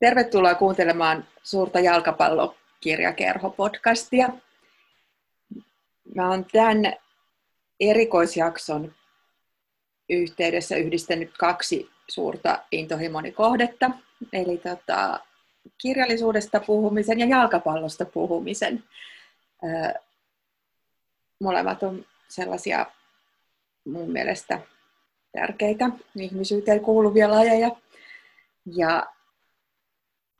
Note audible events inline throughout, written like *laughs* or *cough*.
Tervetuloa kuuntelemaan suurta jalkapallokirjakerho-podcastia. Mä oon tämän erikoisjakson yhteydessä yhdistänyt kaksi suurta intohimoni kohdetta, eli tota, kirjallisuudesta puhumisen ja jalkapallosta puhumisen. Molemmat on sellaisia mun mielestä tärkeitä ihmisyyteen kuuluvia lajeja. Ja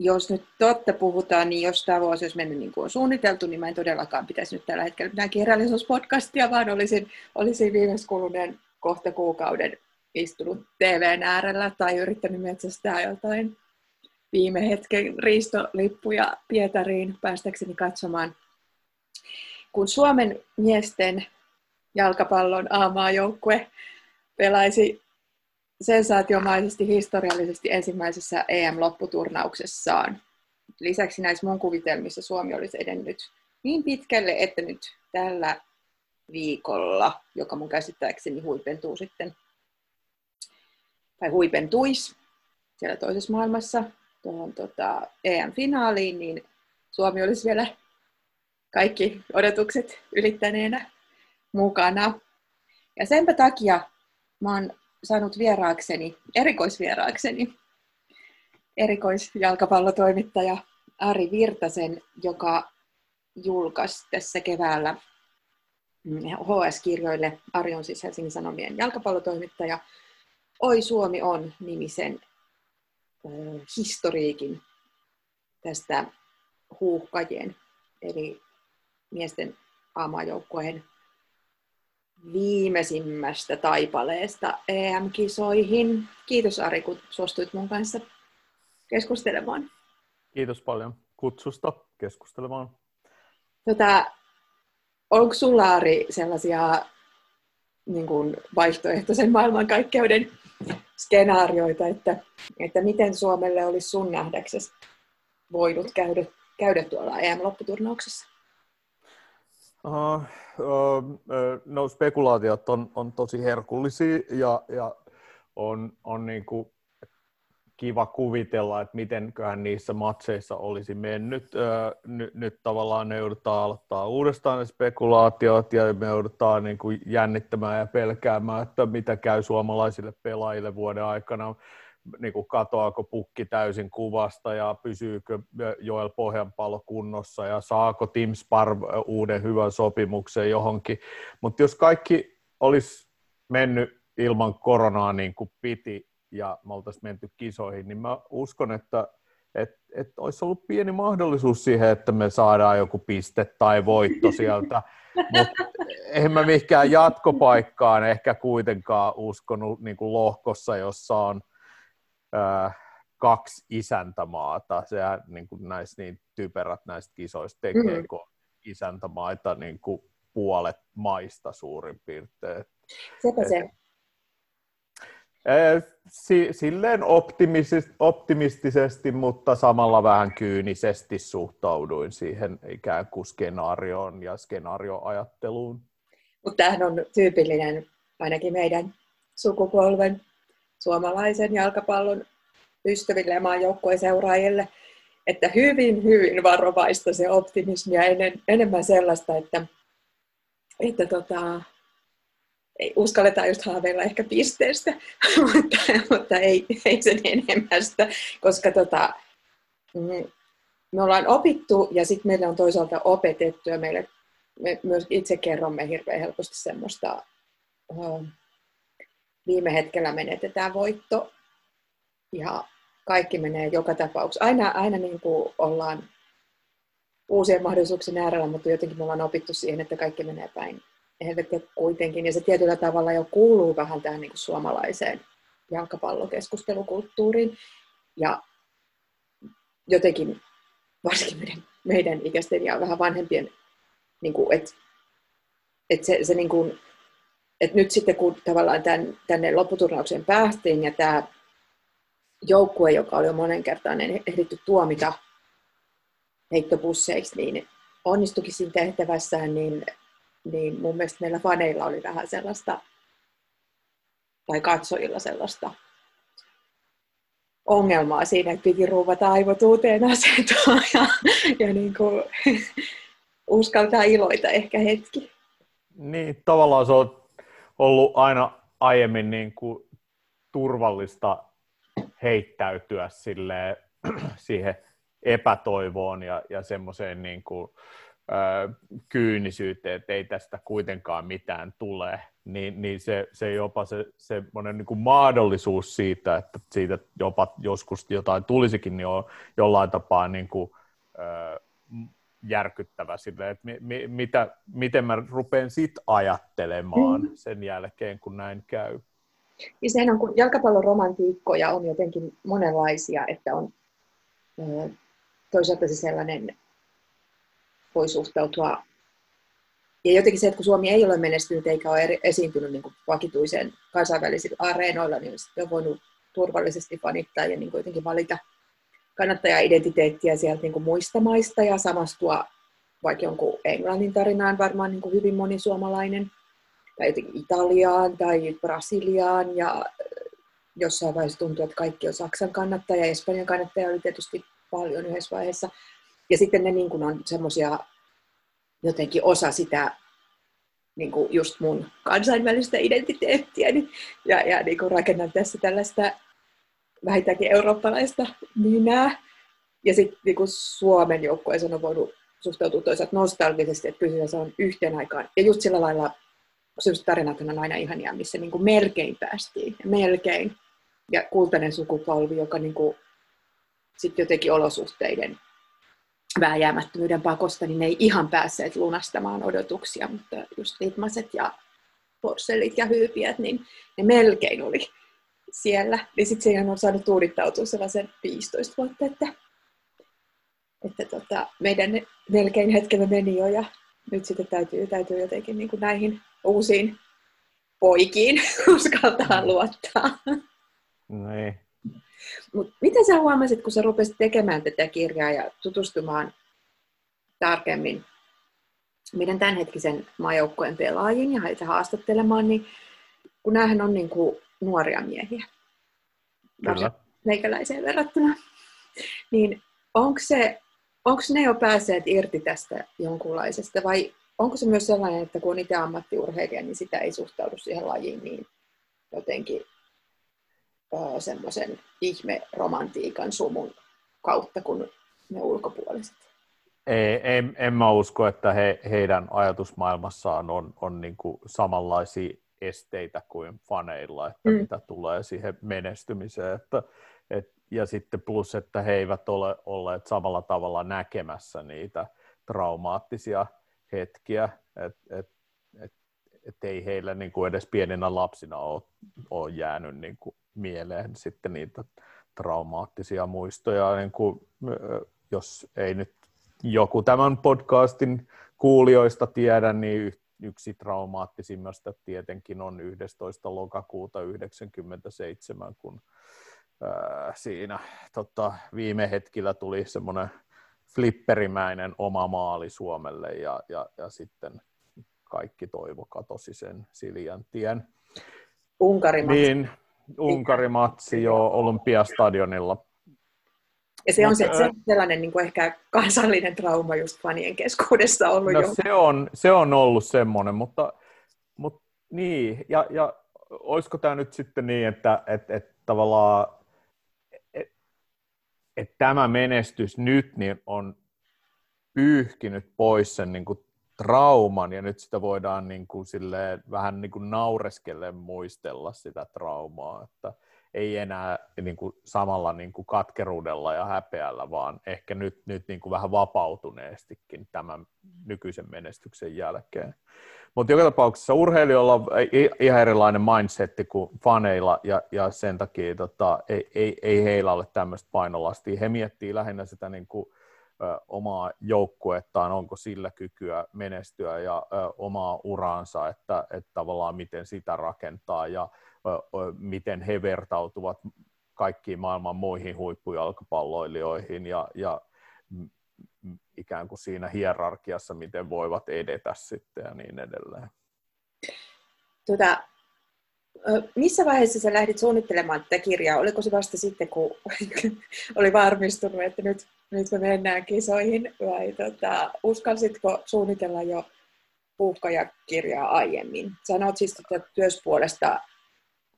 jos nyt totta puhutaan, niin jos tämä vuosi olisi mennyt niin kuin on suunniteltu, niin mä en todellakaan pitäisi nyt tällä hetkellä mitään kirjallisuuspodcastia, vaan olisin, olisin viimeis kuluneen kohta kuukauden istunut TVn äärellä tai yrittänyt metsästää jotain viime hetken riistolippuja Pietariin päästäkseni katsomaan, kun Suomen miesten jalkapallon A-maajoukkue pelaisi sensaatiomaisesti historiallisesti ensimmäisessä EM-lopputurnauksessaan. Lisäksi näissä mun kuvitelmissa Suomi olisi edennyt niin pitkälle, että nyt tällä viikolla, joka mun käsittääkseni huipentuu sitten, tai huipentuisi siellä toisessa maailmassa tuohon tota, EM-finaaliin, niin Suomi olisi vielä kaikki odotukset ylittäneenä mukana. Ja senpä takia mä oon saanut vieraakseni, erikoisvieraakseni, erikoisjalkapallotoimittaja Ari Virtasen, joka julkaisi tässä keväällä HS-kirjoille, Ari on siis Helsingin Sanomien jalkapallotoimittaja, Oi Suomi on nimisen historiikin tästä huuhkajien, eli miesten aamajoukkueen viimeisimmästä taipaleesta EM-kisoihin. Kiitos Ari, kun suostuit mun kanssa keskustelemaan. Kiitos paljon kutsusta keskustelemaan. Tota, onko sulla Ari sellaisia niin kuin vaihtoehtoisen maailmankaikkeuden skenaarioita, että, että miten Suomelle olisi sun nähdäksesi voinut käydä, käydä tuolla EM-lopputurnauksessa? Uh, no spekulaatiot on, on tosi herkullisia ja, ja on, on niin kuin kiva kuvitella, että mitenköhän niissä matseissa olisi mennyt. Nyt, nyt tavallaan ne joudutaan aloittaa uudestaan ne spekulaatiot ja me joudutaan niin kuin jännittämään ja pelkäämään, että mitä käy suomalaisille pelaajille vuoden aikana niin kuin katoako pukki täysin kuvasta ja pysyykö Joel Pohjanpallo kunnossa ja saako Tim Sparv uuden hyvän sopimuksen johonkin. Mutta jos kaikki olisi mennyt ilman koronaa niin kuin piti ja me oltaisiin menty kisoihin, niin mä uskon, että et, et olisi ollut pieni mahdollisuus siihen, että me saadaan joku piste tai voitto *laughs* sieltä, mutta en mä mihinkään jatkopaikkaan ehkä kuitenkaan uskonut niin kuin lohkossa, jossa on kaksi isäntämaata. Sehän niin kuin näissä niin typerät näistä kisoista tekee, mm. kun isäntämaita niin kuin puolet maista suurin piirtein. Sepä se. Silleen optimistisesti, mutta samalla vähän kyynisesti suhtauduin siihen ikään kuin skenaarioon ja skenaarioajatteluun. Mutta tämähän on tyypillinen ainakin meidän sukupolven suomalaisen jalkapallon ystäville ja maajoukkojen seuraajille, että hyvin, hyvin varovaista se optimismi ja en, enemmän sellaista, että, että tota, ei uskalleta just haaveilla ehkä pisteestä, *laughs* mutta, mutta ei, ei sen enemmästä, koska tota, mm, me ollaan opittu ja sitten meille on toisaalta opetettu ja meille, me myös itse kerromme hirveän helposti semmoista uh, viime hetkellä menetetään voitto ja kaikki menee joka tapauksessa. Aina, aina niin kuin ollaan uusien mahdollisuuksien äärellä, mutta jotenkin me ollaan opittu siihen, että kaikki menee päin helvettiä kuitenkin. Ja se tietyllä tavalla jo kuuluu vähän tähän niin kuin suomalaiseen jalkapallokeskustelukulttuuriin. Ja jotenkin varsinkin meidän, meidän ikäisten ja vähän vanhempien, niin kuin, että, että se, se niin kuin, että nyt sitten kun tavallaan tämän, tänne lopputurnaukseen päästiin ja tämä joukkue, joka oli jo monen kertaan ehditty tuomita heittopusseiksi, niin onnistukin siinä tehtävässään, niin, niin mun mielestä meillä faneilla oli vähän sellaista, tai katsojilla sellaista ongelmaa siinä, että piti ruuvata aivot uuteen asentoon ja, ja niin kuin, *laughs* uskaltaa iloita ehkä hetki. Niin, tavallaan se on ollut aina aiemmin niin kuin turvallista heittäytyä sille, *clears throat* siihen epätoivoon ja, ja semmoiseen niin kuin, ö, kyynisyyteen, että ei tästä kuitenkaan mitään tule, niin, niin se, se jopa se semmoinen niin kuin mahdollisuus siitä, että siitä jopa joskus jotain tulisikin, niin on jollain tapaa niin kuin, ö, järkyttävä sille, että mi, mi, mitä, miten mä rupean sit ajattelemaan mm. sen jälkeen, kun näin käy. Ja sehän on, kun jalkapallon romantiikkoja on jotenkin monenlaisia, että on toisaalta se sellainen voi suhtautua. Ja jotenkin se, että kun Suomi ei ole menestynyt eikä ole esiintynyt niin vakituisen kansainvälisillä areenoilla, niin sitten on voinut turvallisesti fanittaa ja niin jotenkin valita kannattaja-identiteettiä sieltä niin muista maista ja samastua vaikka jonkun Englannin tarinaan varmaan niin hyvin moni suomalainen, tai jotenkin Italiaan tai Brasiliaan, ja jossain vaiheessa tuntuu, että kaikki on Saksan kannattaja, ja Espanjan kannattaja oli tietysti paljon yhdessä vaiheessa. Ja sitten ne niin kuin on semmoisia jotenkin osa sitä niin kuin just mun kansainvälistä identiteettiä niin, ja, ja niin kuin rakennan tässä tällaista vähintäänkin eurooppalaista minää. Ja sitten niin Suomen joukkueeseen on voinut suhtautua toisaalta nostalgisesti, että se on yhteen aikaan. Ja just sillä lailla sellaiset tarinat on aina ihania, missä niin kuin melkein päästiin. Ja melkein. Ja kultainen sukupolvi, joka niin kuin jotenkin olosuhteiden vääjäämättömyyden pakosta, niin ne ei ihan päässeet lunastamaan odotuksia, mutta just Litmaset ja Porsellit ja Hyypiät, niin ne melkein oli siellä. Niin sitten siihen on saanut tuudittautua sellaisen 15 vuotta, että, että tota, meidän melkein hetkellä meni jo ja nyt sitten täytyy, täytyy jotenkin niin kuin näihin uusiin poikiin *laughs* uskaltaa luottaa. Niin. Mut miten sä huomasit, kun sä rupesit tekemään tätä kirjaa ja tutustumaan tarkemmin meidän tämänhetkisen maajoukkojen pelaajiin ja heitä haastattelemaan, niin kun näähän on niin kuin nuoria miehiä, Kyllä. meikäläiseen verrattuna, niin onko se onko ne jo päässeet irti tästä jonkunlaisesta vai onko se myös sellainen, että kun on itse ammattiurheilija, niin sitä ei suhtaudu siihen lajiin niin jotenkin semmoisen ihme-romantiikan sumun kautta kuin ne ulkopuoliset? Ei, en, en mä usko, että he, heidän ajatusmaailmassaan on, on niin kuin samanlaisia esteitä kuin faneilla, että mm. mitä tulee siihen menestymiseen. Että, et, ja sitten plus, että he eivät ole olleet samalla tavalla näkemässä niitä traumaattisia hetkiä, että et, et, et ei heillä niin kuin edes pieninä lapsina ole, ole jäänyt niin kuin mieleen sitten niitä traumaattisia muistoja, niin kuin, jos ei nyt joku tämän podcastin kuulijoista tiedä, niin yksi traumaattisimmasta tietenkin on 11. lokakuuta 1997, kun ää, siinä tota, viime hetkillä tuli semmoinen flipperimäinen oma maali Suomelle ja, ja, ja sitten kaikki toivo katosi sen Siljan tien. Unkarimatsi. Niin, Unkarimatsi jo Olympiastadionilla. Ja se on, se, se sellainen niin kuin ehkä kansallinen trauma just fanien keskuudessa ollut no, jo. Se on, se on ollut semmoinen, mutta, mutta niin, ja, ja olisiko tämä nyt sitten niin, että et, et, tavallaan et, et tämä menestys nyt niin on pyyhkinyt pois sen niin kuin trauman ja nyt sitä voidaan niin kuin silleen, vähän niin kuin naureskellen muistella sitä traumaa, että ei enää niin kuin samalla niin kuin katkeruudella ja häpeällä, vaan ehkä nyt, nyt niin kuin vähän vapautuneestikin tämän nykyisen menestyksen jälkeen. Mutta joka tapauksessa urheilijoilla on ihan erilainen mindsetti kuin faneilla, ja, ja sen takia tota, ei, ei, ei heillä ole tämmöistä painolastia. He miettii lähinnä sitä niin kuin, omaa joukkuettaan, onko sillä kykyä menestyä ja omaa uraansa, että, että tavallaan miten sitä rakentaa ja miten he vertautuvat kaikkiin maailman muihin huippujalkapalloilijoihin ja, ja ikään kuin siinä hierarkiassa, miten voivat edetä sitten ja niin edelleen. Tuota, missä vaiheessa sä lähdit suunnittelemaan tätä kirjaa? Oliko se vasta sitten, kun *laughs* oli varmistunut, että nyt, nyt me mennään kisoihin, vai tota, uskalsitko suunnitella jo puuhkajakirjaa aiemmin? Sä oot siis tätä työspuolesta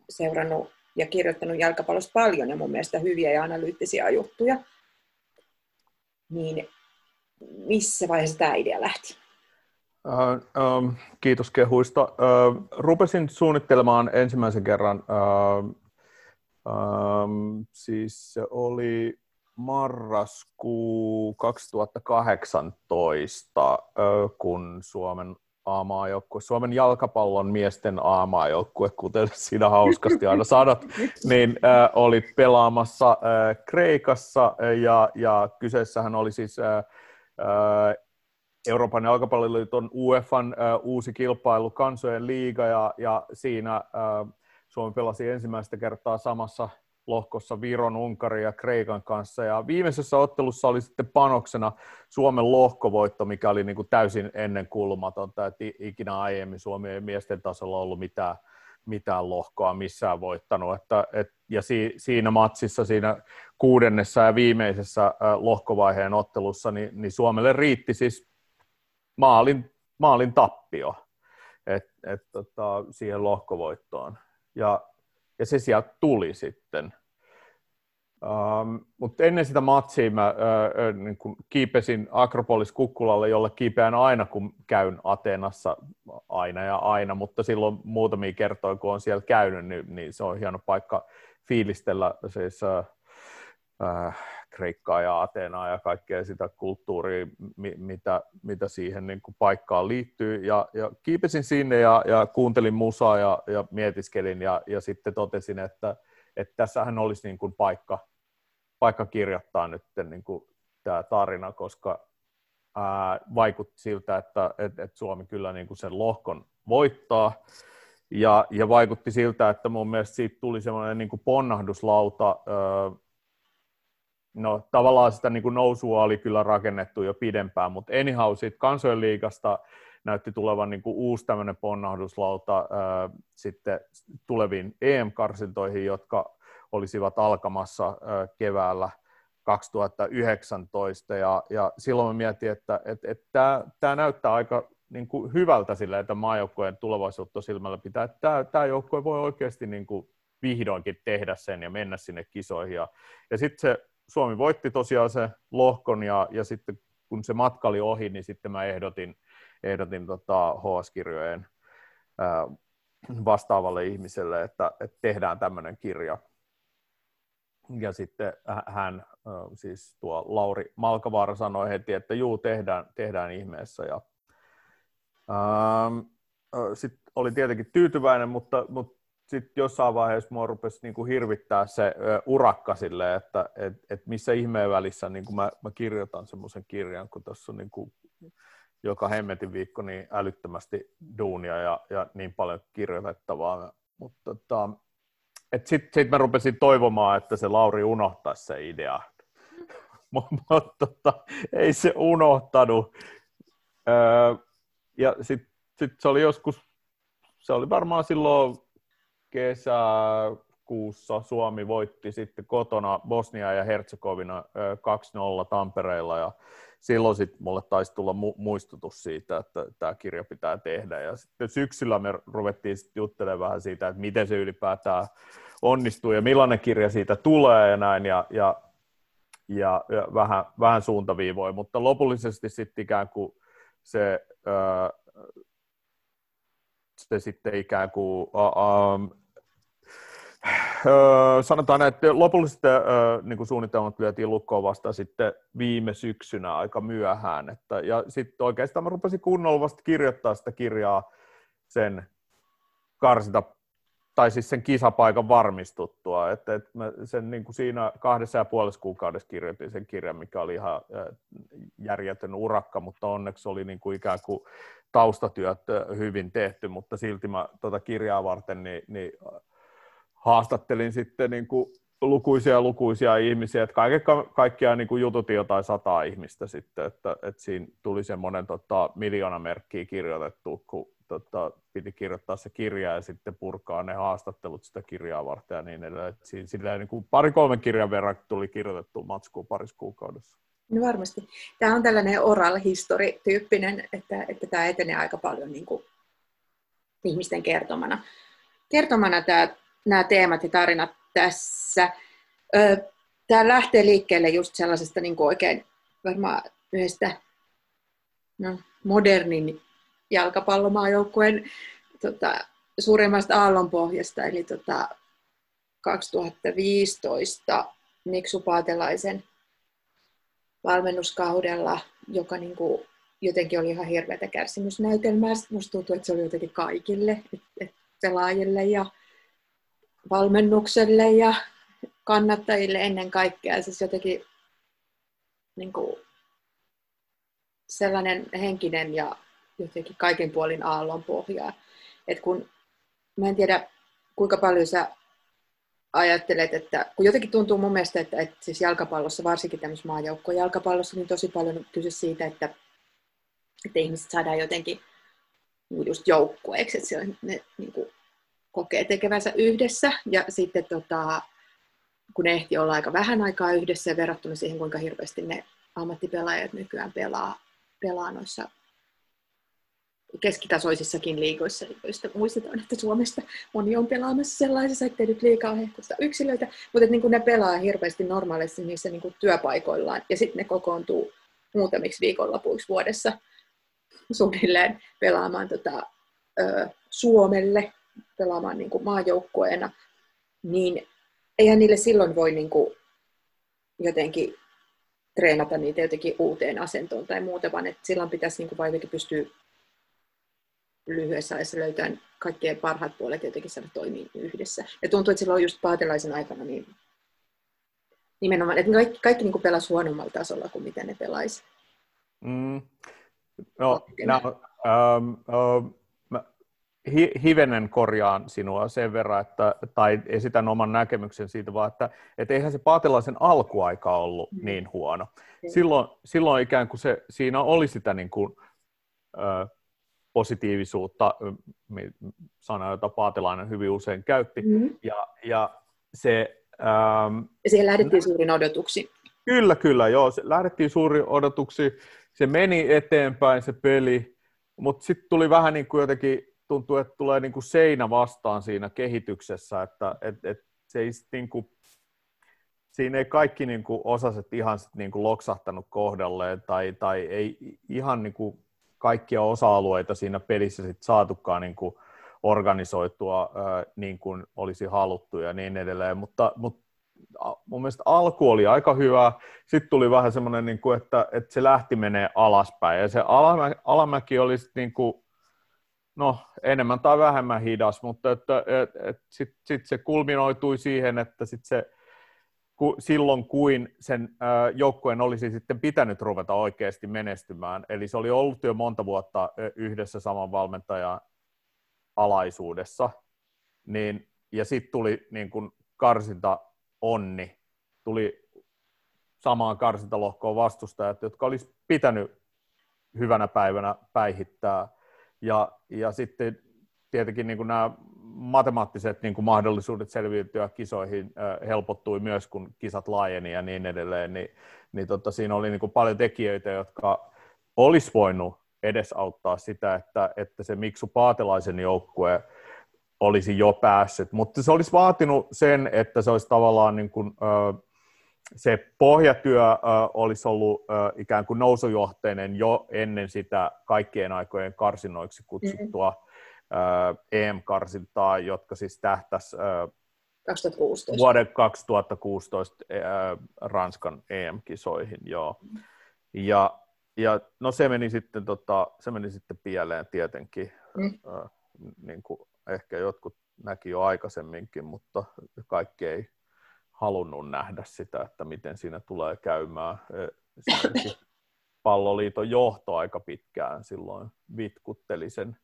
seurannut ja kirjoittanut jalkapallosta paljon ja mun mielestä hyviä ja analyyttisiä juttuja. Niin missä vaiheessa tämä idea lähti? Uh, um, kiitos kehuista. Uh, rupesin suunnittelemaan ensimmäisen kerran, uh, um, siis se oli marraskuu 2018, uh, kun Suomen A-maajoukkue, Suomen jalkapallon miesten A-maajoukkue, kuten sinä hauskasti aina sanot, *laughs* niin äh, oli pelaamassa äh, Kreikassa ja, ja kyseessähän oli siis äh, äh, Euroopan jalkapalloliiton UEFan äh, uusi kilpailu, kansojen liiga, ja, ja siinä äh, Suomi pelasi ensimmäistä kertaa samassa lohkossa Viron, Unkarin ja Kreikan kanssa. Ja viimeisessä ottelussa oli sitten panoksena Suomen lohkovoitto, mikä oli niin kuin täysin ennenkulmatonta, että ikinä aiemmin Suomi ei miesten tasolla ollut mitään, mitään lohkoa missään voittanut. Että, et, ja si, siinä matsissa, siinä kuudennessa ja viimeisessä lohkovaiheen ottelussa, niin, niin Suomelle riitti siis maalin, maalin tappio et, et, tota, siihen lohkovoittoon. Ja ja se sieltä tuli sitten. Um, mutta ennen sitä matsia mä uh, niin kun kiipesin Akropolis Kukkulalle, jolle kiipeän aina, kun käyn Ateenassa aina ja aina, mutta silloin muutamia kertoja, kun on siellä käynyt, niin, niin se on hieno paikka fiilistellä siis, uh, uh, Kreikkaa ja Ateenaa ja kaikkea sitä kulttuuria, mitä, mitä siihen niin kuin paikkaan liittyy. Ja, ja kiipesin sinne ja, ja kuuntelin musaa ja, ja mietiskelin ja, ja sitten totesin, että, että tässähän olisi niin kuin paikka, paikka kirjoittaa nyt niin kuin tämä tarina, koska ää, vaikutti siltä, että et, et Suomi kyllä niin kuin sen lohkon voittaa. Ja, ja vaikutti siltä, että mun mielestä siitä tuli semmoinen niin kuin ponnahduslauta no tavallaan sitä niin kuin nousua oli kyllä rakennettu jo pidempään, mutta anyhow siitä kansojen liigasta näytti tulevan niin kuin uusi tämmöinen ponnahduslauta ää, sitten tuleviin EM-karsintoihin, jotka olisivat alkamassa ää, keväällä 2019, ja, ja silloin mä mietin, että et, et tämä näyttää aika niin kuin hyvältä sille, että maajoukkojen tulevaisuutta silmällä pitää, että tämä joukkue voi oikeasti niin kuin vihdoinkin tehdä sen ja mennä sinne kisoihin, ja, ja sitten se Suomi voitti tosiaan se lohkon ja, ja sitten kun se matka oli ohi, niin sitten mä ehdotin, ehdotin tota HS-kirjojen vastaavalle ihmiselle, että, että tehdään tämmöinen kirja. Ja sitten hän, siis tuo Lauri Malkavaara sanoi heti, että juu, tehdään, tehdään ihmeessä. Ja, sitten oli tietenkin tyytyväinen, mutta, mutta sitten jossain vaiheessa mua rupesi niin kuin hirvittää se urakka sille, että et, et missä ihmeen välissä niin kuin mä, mä kirjoitan semmoisen kirjan, kun tässä on niin kuin joka hemmetin viikko niin älyttömästi duunia ja, ja niin paljon kirjoitettavaa. Mutta tota, sitten sit mä rupesin toivomaan, että se Lauri unohtaisi se idea. *laughs* Mutta tota, ei se unohtanut. Öö, ja sitten sit se oli joskus, se oli varmaan silloin kesäkuussa Suomi voitti sitten kotona Bosnia ja Herzegovina 2-0 Tampereella. Ja silloin sitten mulle taisi tulla mu- muistutus siitä, että tämä kirja pitää tehdä. Ja sitten syksyllä me ruvettiin sitten juttelemaan vähän siitä, että miten se ylipäätään onnistuu ja millainen kirja siitä tulee ja näin. Ja, ja, ja, ja vähän, vähän suuntaviivoja, mutta lopullisesti sitten ikään kuin se, se sitten ikään kuin Sanotaan, että lopulliset niin kuin suunnitelmat lyötiin lukkoon vasta sitten viime syksynä aika myöhään. Että, ja sitten oikeastaan mä rupesin kunnolla vasta kirjoittaa sitä kirjaa sen karsinta, tai siis sen kisapaikan varmistuttua. Että, että mä sen niin kuin siinä kahdessa ja puolessa kuukaudessa kirjoitin sen kirjan, mikä oli ihan järjetön urakka, mutta onneksi oli niin kuin ikään kuin taustatyöt hyvin tehty, mutta silti mä tuota kirjaa varten niin, niin haastattelin sitten niin kuin lukuisia lukuisia ihmisiä, että kaiken kaikkiaan niin kuin jututin jotain sataa ihmistä sitten, että, että siinä tuli semmoinen tota, miljoona merkkiä kirjoitettu, kun tota, piti kirjoittaa se kirja ja sitten purkaa ne haastattelut sitä kirjaa varten ja niin edelleen. Siinä, sillä niin kuin pari-kolme kirjan verran tuli kirjoitettu matskua parissa kuukaudessa. No varmasti. Tämä on tällainen oral history-tyyppinen, että, että tämä etenee aika paljon niin kuin ihmisten kertomana. Kertomana tämä, nämä teemat ja tarinat tässä. Tämä lähtee liikkeelle just sellaisesta niin kuin oikein varmaan yhdestä no, modernin jalkapallomaajoukkueen tota, suurimmasta aallonpohjasta, eli tota, 2015 Miksu Paatelaisen valmennuskaudella, joka niin kuin, jotenkin oli ihan hirveätä kärsimysnäytelmää. Musta tuntuu, että se oli jotenkin kaikille, et, et pelaajille ja valmennukselle ja kannattajille ennen kaikkea. Siis jotenkin niin kuin, sellainen henkinen ja jotenkin kaiken puolin aallon pohjaa. Et kun, mä en tiedä, kuinka paljon sä ajattelet, että kun jotenkin tuntuu mun mielestä, että, että siis jalkapallossa, varsinkin tämmöisessä maajoukkojen jalkapallossa, niin tosi paljon kyse siitä, että, että ihmiset saadaan jotenkin niin just joukkueeksi, että siellä ne niin kuin, kokee tekevänsä yhdessä. Ja sitten tota, kun ne ehti olla aika vähän aikaa yhdessä ja verrattuna siihen, kuinka hirveästi ne ammattipelaajat nykyään pelaa, pelaa noissa keskitasoisissakin liigoissa, joista muistetaan, että Suomesta moni on pelaamassa sellaisissa, ettei nyt liikaa hehkusta yksilöitä, mutta niin ne pelaa hirveästi normaalisti niissä niin kuin työpaikoillaan, ja sitten ne kokoontuu muutamiksi viikonlopuiksi vuodessa suunnilleen pelaamaan tota, ö, Suomelle, pelaamaan niin kuin maajoukkueena, niin eihän niille silloin voi niin kuin jotenkin treenata niitä jotenkin uuteen asentoon tai muuta, vaan että silloin pitäisi niin kuin jotenkin pystyä lyhyessä ajassa löytää kaikkien parhaat puolet jotenkin saada toimia yhdessä. Ja tuntuu, että silloin just paatelaisen aikana niin nimenomaan, että kaikki, kaikki niin pelasi huonommalla tasolla kuin miten ne pelaisi. Mm. No, no um, um, hi, hivenen korjaan sinua sen verran, että, tai esitän oman näkemyksen siitä vaan, että et eihän se paatelaisen alkuaika ollut mm. niin huono. Silloin, silloin ikään kuin se, siinä oli sitä niin kuin, ö, positiivisuutta, sana, jota Paatelainen hyvin usein käytti. Mm-hmm. Ja, ja se... Ähm, ja siihen lähdettiin suurin odotuksi. Kyllä, kyllä, joo. Se lähdettiin suurin odotuksi. Se meni eteenpäin se peli, mutta sitten tuli vähän niin kuin jotenkin, tuntuu, että tulee niin kuin seinä vastaan siinä kehityksessä, että et, et se ei niin kuin, siinä ei kaikki niin kuin osaset ihan sit niin kuin loksahtanut kohdalleen tai, tai ei ihan niin kuin kaikkia osa-alueita siinä pelissä sit saatukaan niin kuin organisoitua niin kuin olisi haluttu ja niin edelleen, mutta, mutta mun mielestä alku oli aika hyvä, sitten tuli vähän semmoinen, niin kuin, että, että se lähti menee alaspäin, ja se alamä, alamäki oli sitten niin kuin, no, enemmän tai vähemmän hidas, mutta että, et, et, sitten sit se kulminoitui siihen, että sit se ku, silloin, kuin sen joukkueen olisi sitten pitänyt ruveta oikeasti menestymään. Eli se oli ollut jo monta vuotta yhdessä saman valmentajan alaisuudessa. Niin, ja sitten tuli niin kun karsinta onni, tuli samaan karsintalohkoon vastustajat, jotka olisi pitänyt hyvänä päivänä päihittää. Ja, ja sitten tietenkin niin nämä matemaattiset niin kuin mahdollisuudet selviytyä kisoihin helpottui myös, kun kisat laajeni ja niin edelleen, niin, niin tota, siinä oli niin kuin paljon tekijöitä, jotka olisi voinut edesauttaa sitä, että, että se Miksu Paatelaisen joukkue olisi jo päässyt, mutta se olisi vaatinut sen, että se olisi tavallaan niin kuin, se pohjatyö olisi ollut ikään kuin nousujohteinen jo ennen sitä kaikkien aikojen karsinoiksi kutsuttua mm-hmm EM-karsintaa, jotka siis tähtäisi 2016. vuoden 2016 Ranskan EM-kisoihin, joo. Ja, ja no se meni sitten, tota, se meni sitten pieleen tietenkin, mm. niin kuin ehkä jotkut näki jo aikaisemminkin, mutta kaikki ei halunnut nähdä sitä, että miten siinä tulee käymään. Palloliiton johto aika pitkään silloin vitkutteli sen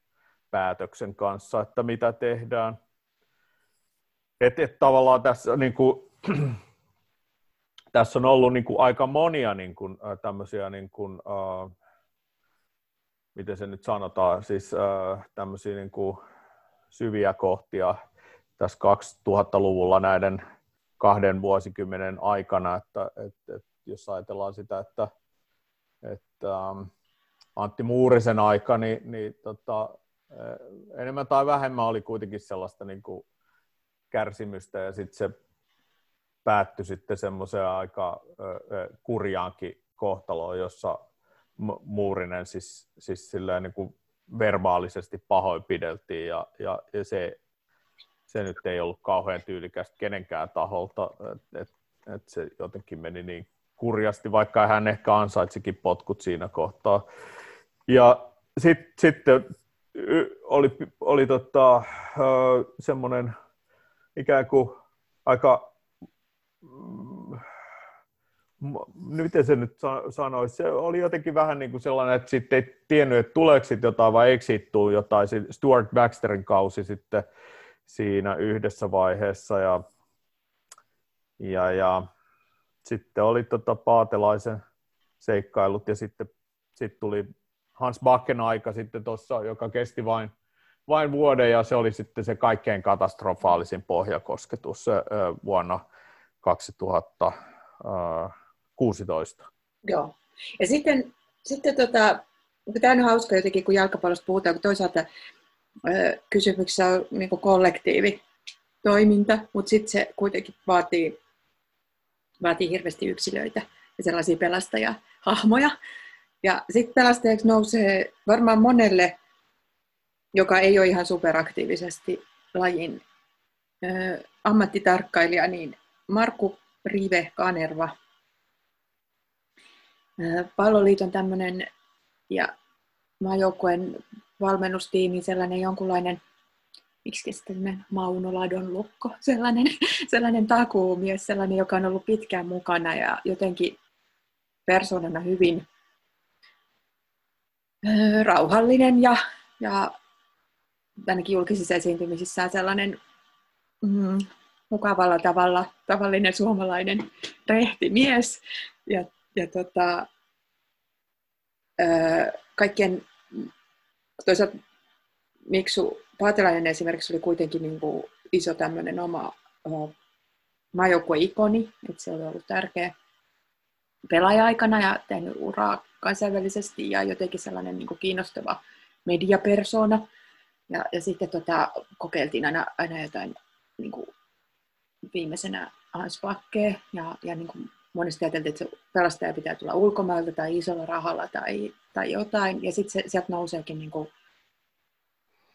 päätöksen kanssa, että mitä tehdään. Et, et tavallaan tässä, niin kuin, *clears throat* tässä on ollut niin kuin aika monia niin kuin, tämmöisiä niin kuin, uh, miten se nyt sanotaan, siis äh, tämmöisiä niin kuin syviä kohtia tässä 2000-luvulla näiden kahden vuosikymmenen aikana, että, että, että jos ajatellaan sitä, että, että ähm, Antti Muurisen aika, niin, niin tota, äh, enemmän tai vähemmän oli kuitenkin sellaista niin kuin kärsimystä ja sitten se päättyi sitten semmoiseen aika äh, kurjaankin kohtaloon, jossa Muurinen siis, siis niin kuin verbaalisesti pahoinpideltiin ja, ja, ja se, se nyt ei ollut kauhean tyylikästä kenenkään taholta, että et, et se jotenkin meni niin kurjasti, vaikka hän ehkä ansaitsikin potkut siinä kohtaa. Ja sitten sit oli, oli tota, semmoinen ikään kuin aika miten se nyt sanoisi, se oli jotenkin vähän niin kuin sellainen, että sitten ei tiennyt, että tuleeko sitten jotain vai eikö siitä tule jotain. Stuart Baxterin kausi sitten siinä yhdessä vaiheessa ja, ja, ja sitten oli tota Paatelaisen seikkailut ja sitten sit tuli Hans Bakken aika sitten tuossa, joka kesti vain, vain vuoden ja se oli sitten se kaikkein katastrofaalisin pohjakosketus vuonna 2000. 16. Joo. Ja sitten, sitten tota, tämä on hauska jotenkin, kun jalkapallosta puhutaan, kun toisaalta kysymyksessä on niin kollektiivi toiminta, mutta sitten se kuitenkin vaatii, vaatii hirveästi yksilöitä ja sellaisia pelastajahahmoja. Ja sitten pelastajaksi nousee varmaan monelle, joka ei ole ihan superaktiivisesti lajin ammattitarkkailija, niin Markku Rive Kanerva – Palloliiton tämmöinen ja maajoukkueen valmennustiimi, sellainen jonkunlainen, miksi sitten Mauno Ladon lukko, *laughs* sellainen, sellainen takuumies, sellainen, joka on ollut pitkään mukana ja jotenkin persoonana hyvin rauhallinen ja, ja ainakin julkisissa esiintymisissään sellainen mm, mukavalla tavalla tavallinen suomalainen rehti mies. Ja ja tota, kaikkien, toisaalta Miksu Paatelainen esimerkiksi oli kuitenkin niin kuin iso tämmöinen oma maajoukkueikoni, että se oli ollut tärkeä pelaaja-aikana ja tehnyt uraa kansainvälisesti ja jotenkin sellainen niin kuin kiinnostava mediapersona. Ja, ja sitten tota, kokeiltiin aina, aina jotain niin kuin viimeisenä Hans Bakke ja, ja niin kuin monesti ajateltiin, että se pelastaja pitää tulla ulkomailta tai isolla rahalla tai, tai jotain, ja sitten sieltä nouseekin niin kuin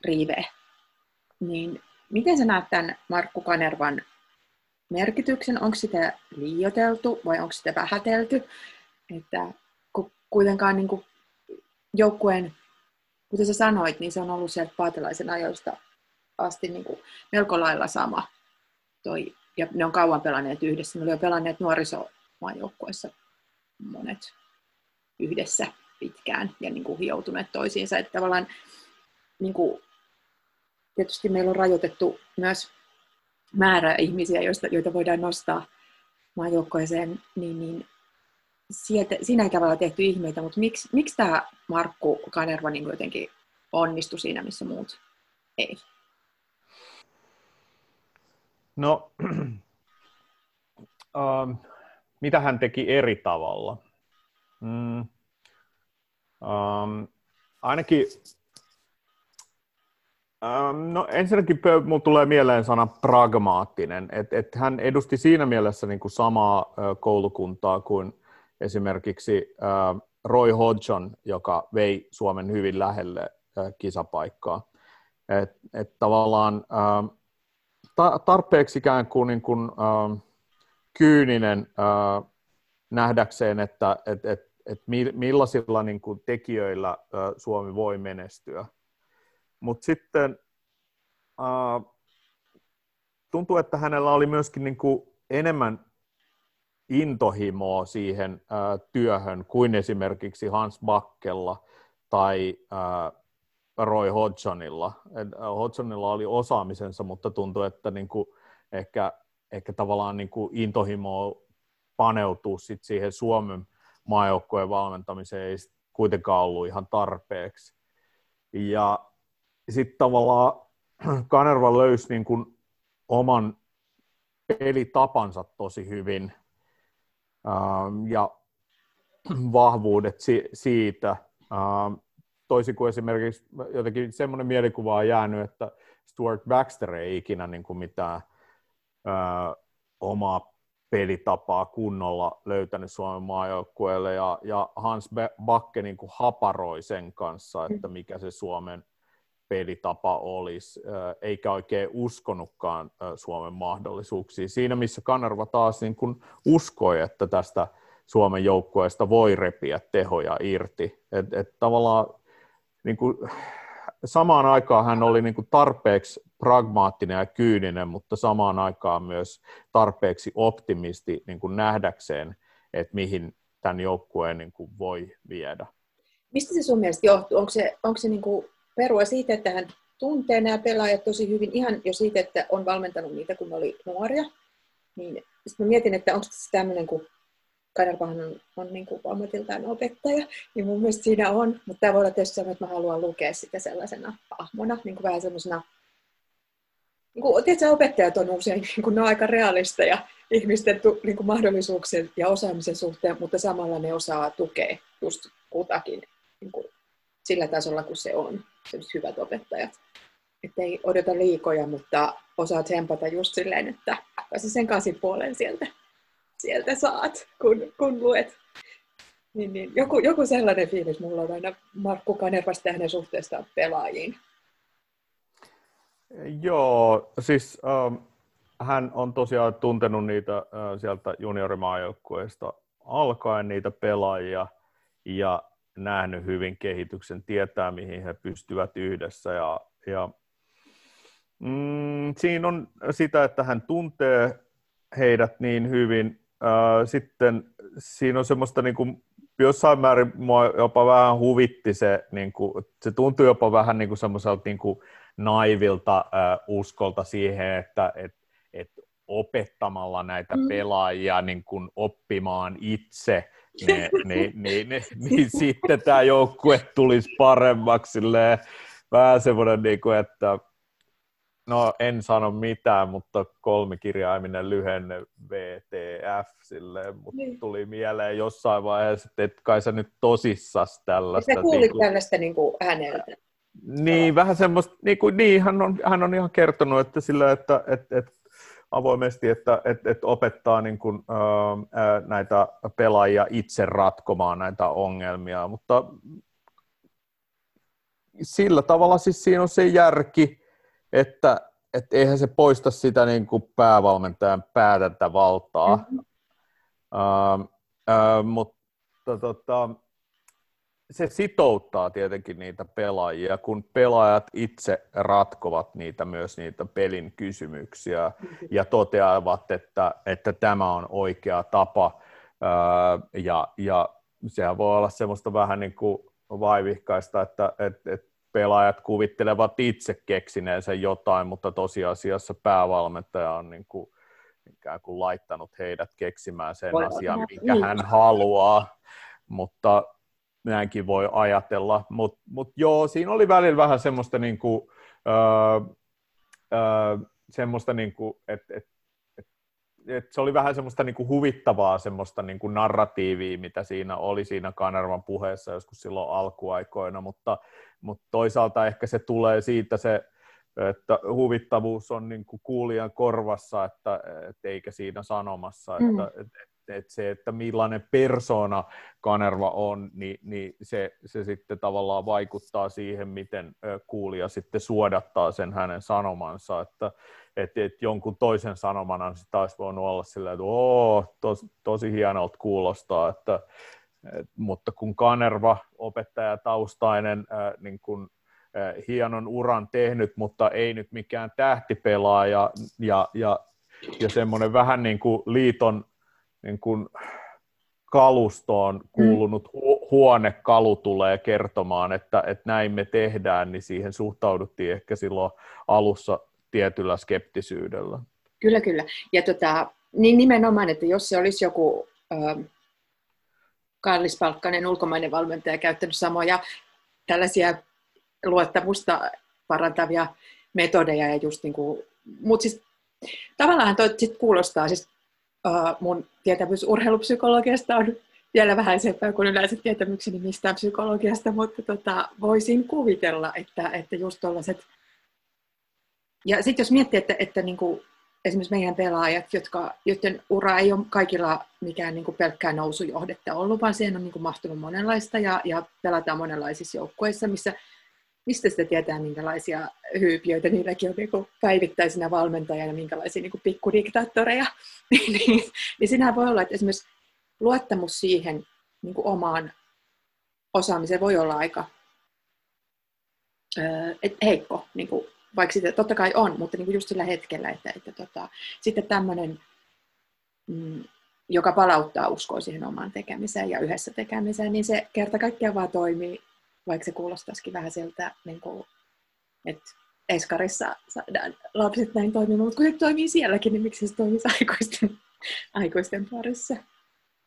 rive. Niin miten sä näet tämän Markku Kanervan merkityksen? Onko sitä liioteltu vai onko sitä vähätelty? Että kuitenkaan niin kuin joukkueen, kuten sä sanoit, niin se on ollut sieltä paatelaisen ajoista asti niin kuin melko lailla sama. Toi, ja ne on kauan pelanneet yhdessä. Ne oli jo pelanneet nuoriso maajoukkueessa monet yhdessä pitkään ja niin kuin hioutuneet toisiinsa. Että tavallaan niin kuin, tietysti meillä on rajoitettu myös määrä ihmisiä, joista, joita voidaan nostaa maajoukkoeseen, niin, niin sieltä, siinä tavallaan tehty ihmeitä, mutta miksi, miksi tämä Markku Kanerva niin jotenkin onnistui siinä, missä muut ei? No, um, *clears throat* mitä hän teki eri tavalla? Mm, um, ainakin, um, no ensinnäkin minulle tulee mieleen sana pragmaattinen, että et hän edusti siinä mielessä niin kuin samaa uh, koulukuntaa kuin esimerkiksi uh, Roy Hodgson, joka vei Suomen hyvin lähelle uh, kisapaikkaa. Et, et tavallaan uh, ta- tarpeeksi ikään kuin, niin kuin uh, kyyninen äh, nähdäkseen, että et, et, et millaisilla niin kuin, tekijöillä Suomi voi menestyä. Mutta sitten tuntuu, että hänellä oli myöskin niin kuin, enemmän intohimoa siihen työhön kuin esimerkiksi Hans Bakkella tai Roy Hodgsonilla. Hodgsonilla oli osaamisensa, mutta tuntuu, että niin kuin, ehkä ehkä tavallaan niin kuin intohimoa paneutua sit siihen Suomen maajoukkojen valmentamiseen ei kuitenkaan ollut ihan tarpeeksi. Ja sitten tavallaan *clears throat* Kanerva löysi niin kuin oman pelitapansa tosi hyvin ähm, ja *clears throat* vahvuudet si- siitä. Ähm, toisin kuin esimerkiksi jotenkin semmoinen mielikuva on jäänyt, että Stuart Baxter ei ikinä niin kuin mitään äh, omaa pelitapaa kunnolla löytänyt Suomen maajoukkueelle ja, ja Hans Bakke niin kuin haparoi sen kanssa, että mikä se Suomen pelitapa olisi, eikä oikein uskonutkaan Suomen mahdollisuuksiin. Siinä missä Kanerva taas niin kuin uskoi, että tästä Suomen joukkueesta voi repiä tehoja irti. Et, et tavallaan niin kuin, samaan aikaan hän oli niin kuin tarpeeksi pragmaattinen ja kyyninen, mutta samaan aikaan myös tarpeeksi optimisti niin kuin nähdäkseen, että mihin tämän joukkueen niin kuin voi viedä. Mistä se sun mielestä johtuu? Onko se, onko se niin kuin perua siitä, että hän tuntee nämä pelaajat tosi hyvin, ihan jo siitä, että on valmentanut niitä, kun oli nuoria. Niin sitten mä mietin, että onko se tämmöinen, kun Kanervahan on, on niin kuin ammatiltaan opettaja, niin mun mielestä siinä on, mutta tämä voi olla tietysti sellainen, että mä haluan lukea sitä sellaisena hahmona, niin kuin vähän semmoisena, niin kuin, tiedätkö, opettajat on usein niin kuin, ne on aika realista ja ihmisten tu, niin kuin mahdollisuuksien ja osaamisen suhteen, mutta samalla ne osaa tukea just kutakin niin kuin, sillä tasolla, kun se on, sellaiset hyvät opettajat. Että ei odota liikoja, mutta osaat tsempata just silleen, että se sen kasin puolen sieltä, sieltä saat, kun, kun luet. Niin, niin. Joku, joku sellainen fiilis mulla on aina Markku Kanervasta hänen suhteestaan pelaajiin. Joo, siis ähm, hän on tosiaan tuntenut niitä äh, sieltä juniorimaajoukkueesta alkaen niitä pelaajia, ja nähnyt hyvin kehityksen, tietää mihin he pystyvät yhdessä ja, ja mm, siinä on sitä, että hän tuntee heidät niin hyvin. Äh, sitten siinä on semmoista niin kuin, jossain määrin mua jopa vähän huvitti se, niin kuin, se tuntui jopa vähän niin kuin semmoiselta niin kuin naivilta äh, uskolta siihen, että et, et opettamalla näitä mm. pelaajia niin kuin oppimaan itse niin, *laughs* niin, niin, niin, niin sitten tämä joukkue tulisi paremmaksi. Silleen, vähän semmoinen, niin kuin, että no en sano mitään, mutta kolmikirjaiminen lyhenne VTF, silleen, mutta niin. tuli mieleen jossain vaiheessa, että et kai sä nyt tosissas tällaista. Sä kuulit niin kuin, tällaista niin kuin häneltä. Niin, vähän semmoista, niin, kuin, niin hän, on, hän on ihan kertonut, että sillä, että et, et, avoimesti, että, että, että opettaa niin kuin, ää, näitä pelaajia itse ratkomaan näitä ongelmia, mutta sillä tavalla siis siinä on se järki, että, että eihän se poista sitä niin kuin päävalmentajan päätäntävaltaa, mm-hmm. ää, ää, mutta tota, se sitouttaa tietenkin niitä pelaajia, kun pelaajat itse ratkovat niitä myös niitä pelin kysymyksiä ja toteavat, että, että tämä on oikea tapa. Ja, ja sehän voi olla semmoista vähän niin kuin vaivihkaista, että, että, että pelaajat kuvittelevat itse keksineensä jotain, mutta tosiasiassa päävalmentaja on niin kuin, ikään kuin laittanut heidät keksimään sen asian, minkä hän haluaa. Mutta näinkin voi ajatella, mutta mut joo, siinä oli välillä vähän semmoista niin kuin, öö, öö, semmoista niin kuin, että et, et, et se oli vähän semmoista niin kuin huvittavaa semmoista niin kuin narratiivia, mitä siinä oli siinä Kanervan puheessa joskus silloin alkuaikoina, mutta, mutta toisaalta ehkä se tulee siitä se, että huvittavuus on niin kuin kuulijan korvassa, että, et eikä siinä sanomassa, että mm. et, et, että se, että millainen persona Kanerva on, niin, niin se, se sitten tavallaan vaikuttaa siihen, miten kuulija sitten suodattaa sen hänen sanomansa, että et, et jonkun toisen sanomana sitä olisi voinut olla sillä, että oo, tos, tosi hienolta kuulostaa, että, et, mutta kun Kanerva, opettajataustainen, ää, niin kun, ää, hienon uran tehnyt, mutta ei nyt mikään tähtipelaaja ja, ja, ja semmoinen vähän niin kuin liiton niin kuin kalustoon kuulunut hu- huonekalu tulee kertomaan, että, että näin me tehdään, niin siihen suhtauduttiin ehkä silloin alussa tietyllä skeptisyydellä. Kyllä, kyllä. Ja tota, niin nimenomaan, että jos se olisi joku, äh, kallispalkkainen ulkomainen valmentaja käyttänyt samoja tällaisia luottamusta parantavia metodeja. Ja just niin kuin, mutta siis tavallaan toi sit kuulostaa, siis uh, mun tietämys urheilupsykologiasta on vielä vähän sepää kuin yleensä tietämykseni mistään psykologiasta, mutta tota, voisin kuvitella, että, että just tuollaiset... Ja sitten jos miettii, että, että niin kuin esimerkiksi meidän pelaajat, jotka, joiden ura ei ole kaikilla mikään niin kuin pelkkää nousujohdetta ollut, vaan siihen on niin kuin mahtunut monenlaista ja, ja pelataan monenlaisissa joukkueissa, missä mistä sitä tietää, minkälaisia hyypiöitä niilläkin on niin päivittäisenä valmentajana, minkälaisia niin pikkudiktaattoreja, *laughs* niin, niin, sinähän voi olla, että esimerkiksi luottamus siihen niin kuin omaan osaamiseen voi olla aika et heikko, niin kuin, vaikka sitä totta kai on, mutta niin just sillä hetkellä, että, että tota, sitten tämmöinen, mm, joka palauttaa uskoa siihen omaan tekemiseen ja yhdessä tekemiseen, niin se kerta kaikkiaan vaan toimii, vaikka se kuulostaisikin vähän siltä, niin kuin, että Eskarissa saadaan lapset näin toimimaan, mutta kun se toimii sielläkin, niin miksi se toimisi aikuisten, aikuisten parissa?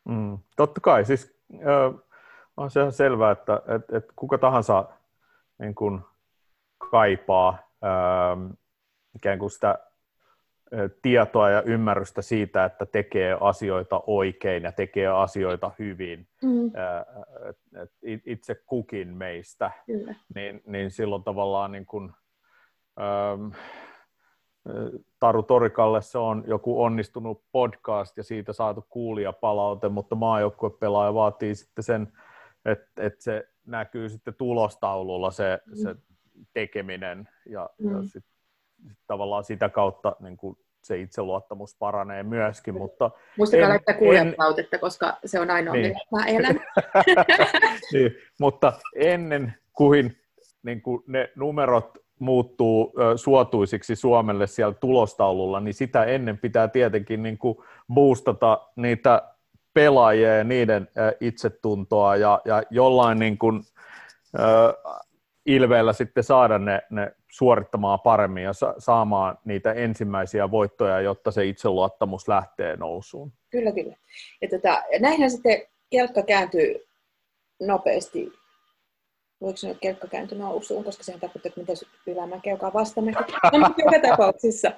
Mm, totta kai, siis äh, on se ihan selvää, että et, et kuka tahansa niin kun, kaipaa äh, ikään kuin sitä tietoa ja ymmärrystä siitä, että tekee asioita oikein ja tekee asioita hyvin, mm. itse kukin meistä, niin, niin silloin tavallaan niin kun, ähm, Taru Torikalle se on joku onnistunut podcast ja siitä saatu kuulijapalaute, mutta maajoukkuepelaaja vaatii sitten sen, että, että se näkyy sitten tulostaululla se, mm. se tekeminen ja, mm. ja sit, sit tavallaan sitä kautta niin kuin se itseluottamus paranee myöskin. Mutta Muistakaa laittaa kuulijapalautetta, koska se on ainoa, niin. millä mä elän. *laughs* niin, mutta ennen kuin, niin kuin ne numerot muuttuu suotuisiksi Suomelle siellä tulostaululla, niin sitä ennen pitää tietenkin niin kuin boostata niitä pelaajia ja niiden itsetuntoa ja, ja jollain niin kuin, äh, ilveellä sitten saada ne, ne suorittamaan paremmin ja sa- saamaan niitä ensimmäisiä voittoja, jotta se itseluottamus lähtee nousuun. Kyllä, kyllä. Ja tota, näinhän sitten kelkka kääntyy nopeasti voiko sanoa, että kelkka kääntyi nousuun, koska se tarkoittaa, että miten ylämäkeä, on vastamäki. No, joka tapauksessa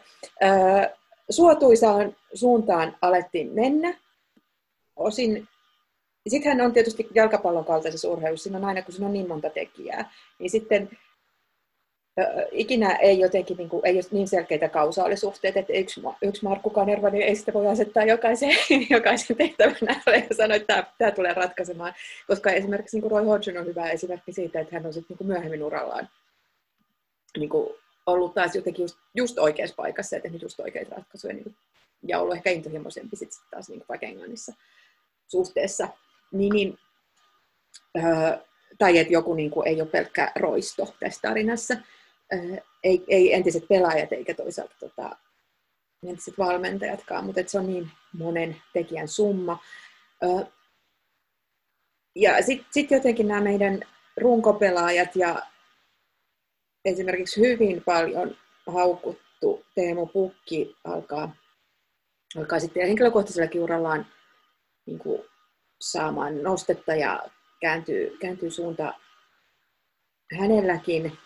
suotuisaan suuntaan alettiin mennä. Osin Sittenhän on tietysti jalkapallon kaltaisessa urheilussa, siinä on aina, kun siinä on niin monta tekijää, niin sitten ikinä ei jotenkin niin kuin, ei ole niin selkeitä kausaalisuhteita, että yksi, yksi Markku Kanerva, niin ei sitä voi asettaa *laughs* jokaisen, jokaisen tehtävän ääreen ja sanoa, että tämä, tämä tulee ratkaisemaan. Koska esimerkiksi niin kuin Roy Hodgson on hyvä esimerkki siitä, että hän on sitten niin kuin myöhemmin urallaan niin kuin ollut taas jotenkin just, just oikeassa paikassa ja tehnyt just oikeita ratkaisuja niin kuin, ja ollut ehkä intohimoisempi sitten taas niin kuin vaikka Englannissa suhteessa. Niin, niin, öö, tai että joku niin kuin, ei ole pelkkä roisto tässä tarinassa ei, ei entiset pelaajat eikä toisaalta tota, entiset valmentajatkaan, mutta se on niin monen tekijän summa. Ja sitten sit jotenkin nämä meidän runkopelaajat ja esimerkiksi hyvin paljon haukuttu Teemu Pukki alkaa, alkaa sitten henkilökohtaisella urallaan niin saamaan nostetta ja kääntyy, kääntyy suunta hänelläkin.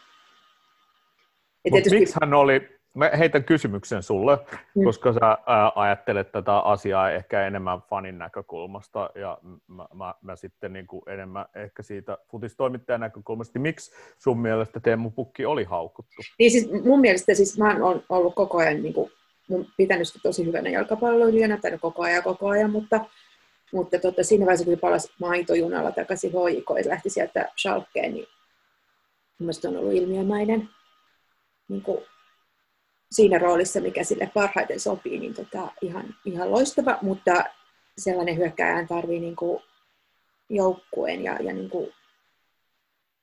Tietysti... miksi hän oli, mä heitän kysymyksen sulle, mm. koska sä ää, ajattelet tätä asiaa ehkä enemmän fanin näkökulmasta ja mä, mä, mä sitten niin kuin enemmän ehkä siitä futistoimittajan näkökulmasta. Miksi sun mielestä Teemu Pukki oli haukuttu? Niin siis mun mielestä siis mä oon ollut koko ajan niin kuin, mun pitänyt sitä tosi hyvänä jalkapalloilijana, tai koko ajan koko ajan, mutta, mutta tota, siinä vaiheessa, kun palasi maitojunalla takaisin HIK, että lähti sieltä Schalkeen, niin mun on ollut ilmiömäinen niin kuin siinä roolissa, mikä sille parhaiten sopii, niin tota, ihan, ihan loistava, mutta sellainen hyökkääjän tarvii niin kuin joukkueen ja, ja niin kuin,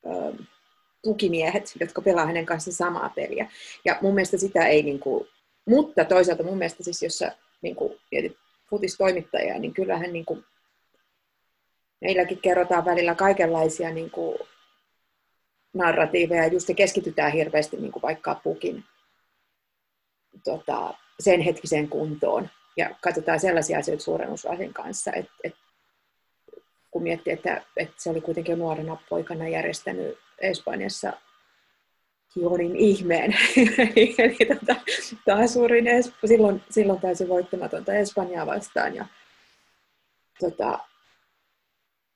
ö, tukimiehet, jotka pelaa hänen kanssa samaa peliä. Ja mun mielestä sitä ei, niin kuin, mutta toisaalta mun mielestä siis, jos sä niin kuin, mietit futistoimittajaa, niin kyllähän niin kuin, meilläkin kerrotaan välillä kaikenlaisia niin kuin, narratiiveja, just keskitytään hirveästi niin kuin vaikka pukin tota, sen hetkiseen kuntoon. Ja katsotaan sellaisia asioita suurennuslasin kanssa, että et, kun miettii, että, että se oli kuitenkin nuorena poikana järjestänyt Espanjassa Jorin ihmeen. *laughs* Eli tota, taas suurin Esp- silloin, silloin täysin voittamatonta Espanjaa vastaan. Ja, tota,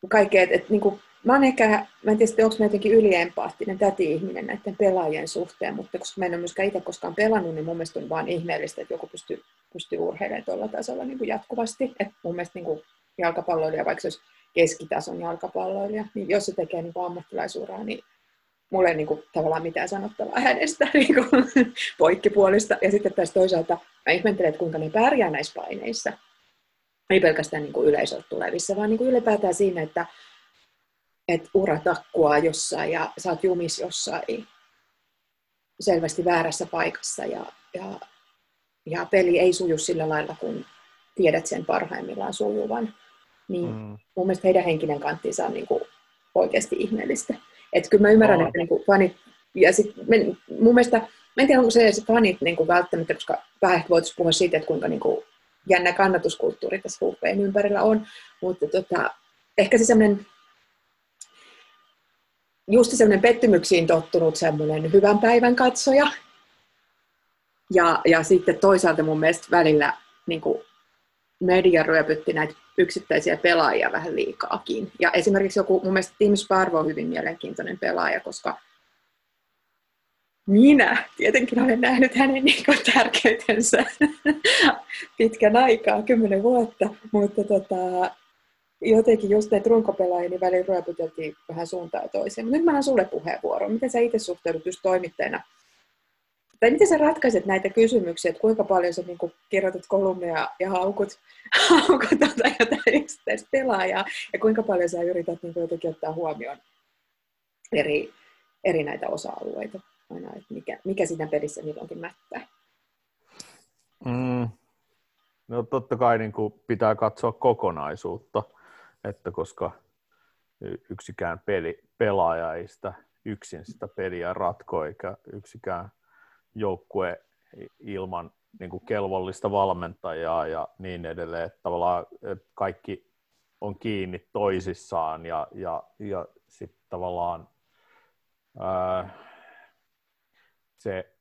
kaikkea, että, että niin kuin, mä oon ehkä, mä en tiedä, onko mä jotenkin yliempaattinen täti-ihminen näiden pelaajien suhteen, mutta koska mä en ole myöskään itse koskaan pelannut, niin mun mielestä on vaan ihmeellistä, että joku pystyy, pystyy urheilemaan tuolla tasolla niin kuin jatkuvasti. Et mun mielestä niin kuin jalkapalloilija, vaikka se olisi keskitason jalkapalloilija, niin jos se tekee niin kuin ammattilaisuuraa, niin mulla ei niin kuin, tavallaan mitään sanottavaa hänestä *laughs* niin kuin, poikkipuolista. Ja sitten taas toisaalta mä ihmettelen, että kuinka ne pärjää näissä paineissa. Ei pelkästään niin kuin yleisöltä tulevissa, vaan niin kuin ylipäätään siinä, että, että ura takkuaa jossain ja sä oot jumis jossain selvästi väärässä paikassa ja, ja, ja peli ei suju sillä lailla, kun tiedät sen parhaimmillaan sujuvan. Niin mm. mun mielestä heidän henkinen kanttinsa on niin kuin oikeasti ihmeellistä. Että kyllä mä ymmärrän, oh. että niin kuin fanit, ja sit, mun mielestä, mä en tiedä onko se, se fanit niin kuin välttämättä, koska vähän ehkä voitaisiin puhua siitä, että kuinka niin kuin jännä kannatuskulttuuri tässä huuppeen ympärillä on, mutta tota, ehkä se semmoinen just semmoinen pettymyksiin tottunut semmoinen hyvän päivän katsoja. Ja, ja sitten toisaalta mun mielestä välillä niin kuin media ryöpytti näitä yksittäisiä pelaajia vähän liikaakin. Ja esimerkiksi joku, mun mielestä Tim Sparvo on hyvin mielenkiintoinen pelaaja, koska minä tietenkin olen nähnyt hänen niin tärkeytensä *laughs* pitkän aikaa, kymmenen vuotta, mutta tota, jotenkin just näitä runkopelaajia niin välillä ryöpyteltiin vähän suuntaan toiseen. Mutta nyt mä annan sulle puheenvuoron. Miten sä itse suhtaudut just toimittajana tai miten sä ratkaiset näitä kysymyksiä, että kuinka paljon sä niin kuin kirjoitat kolumneja ja haukut, *laughs* haukut tuota jotain yksittäistä pelaajaa, ja kuinka paljon sä yrität niin jotenkin ottaa huomioon eri, eri näitä osa-alueita aina, että mikä, mikä siinä pelissä milloinkin mättää. Mm. No totta kai niin kuin pitää katsoa kokonaisuutta, että koska yksikään peli, pelaaja ei sitä yksin sitä peliä ratko, eikä yksikään joukkue ilman niin kuin kelvollista valmentajaa ja niin edelleen, että tavallaan että kaikki on kiinni toisissaan ja, ja, ja sitten tavallaan ää, se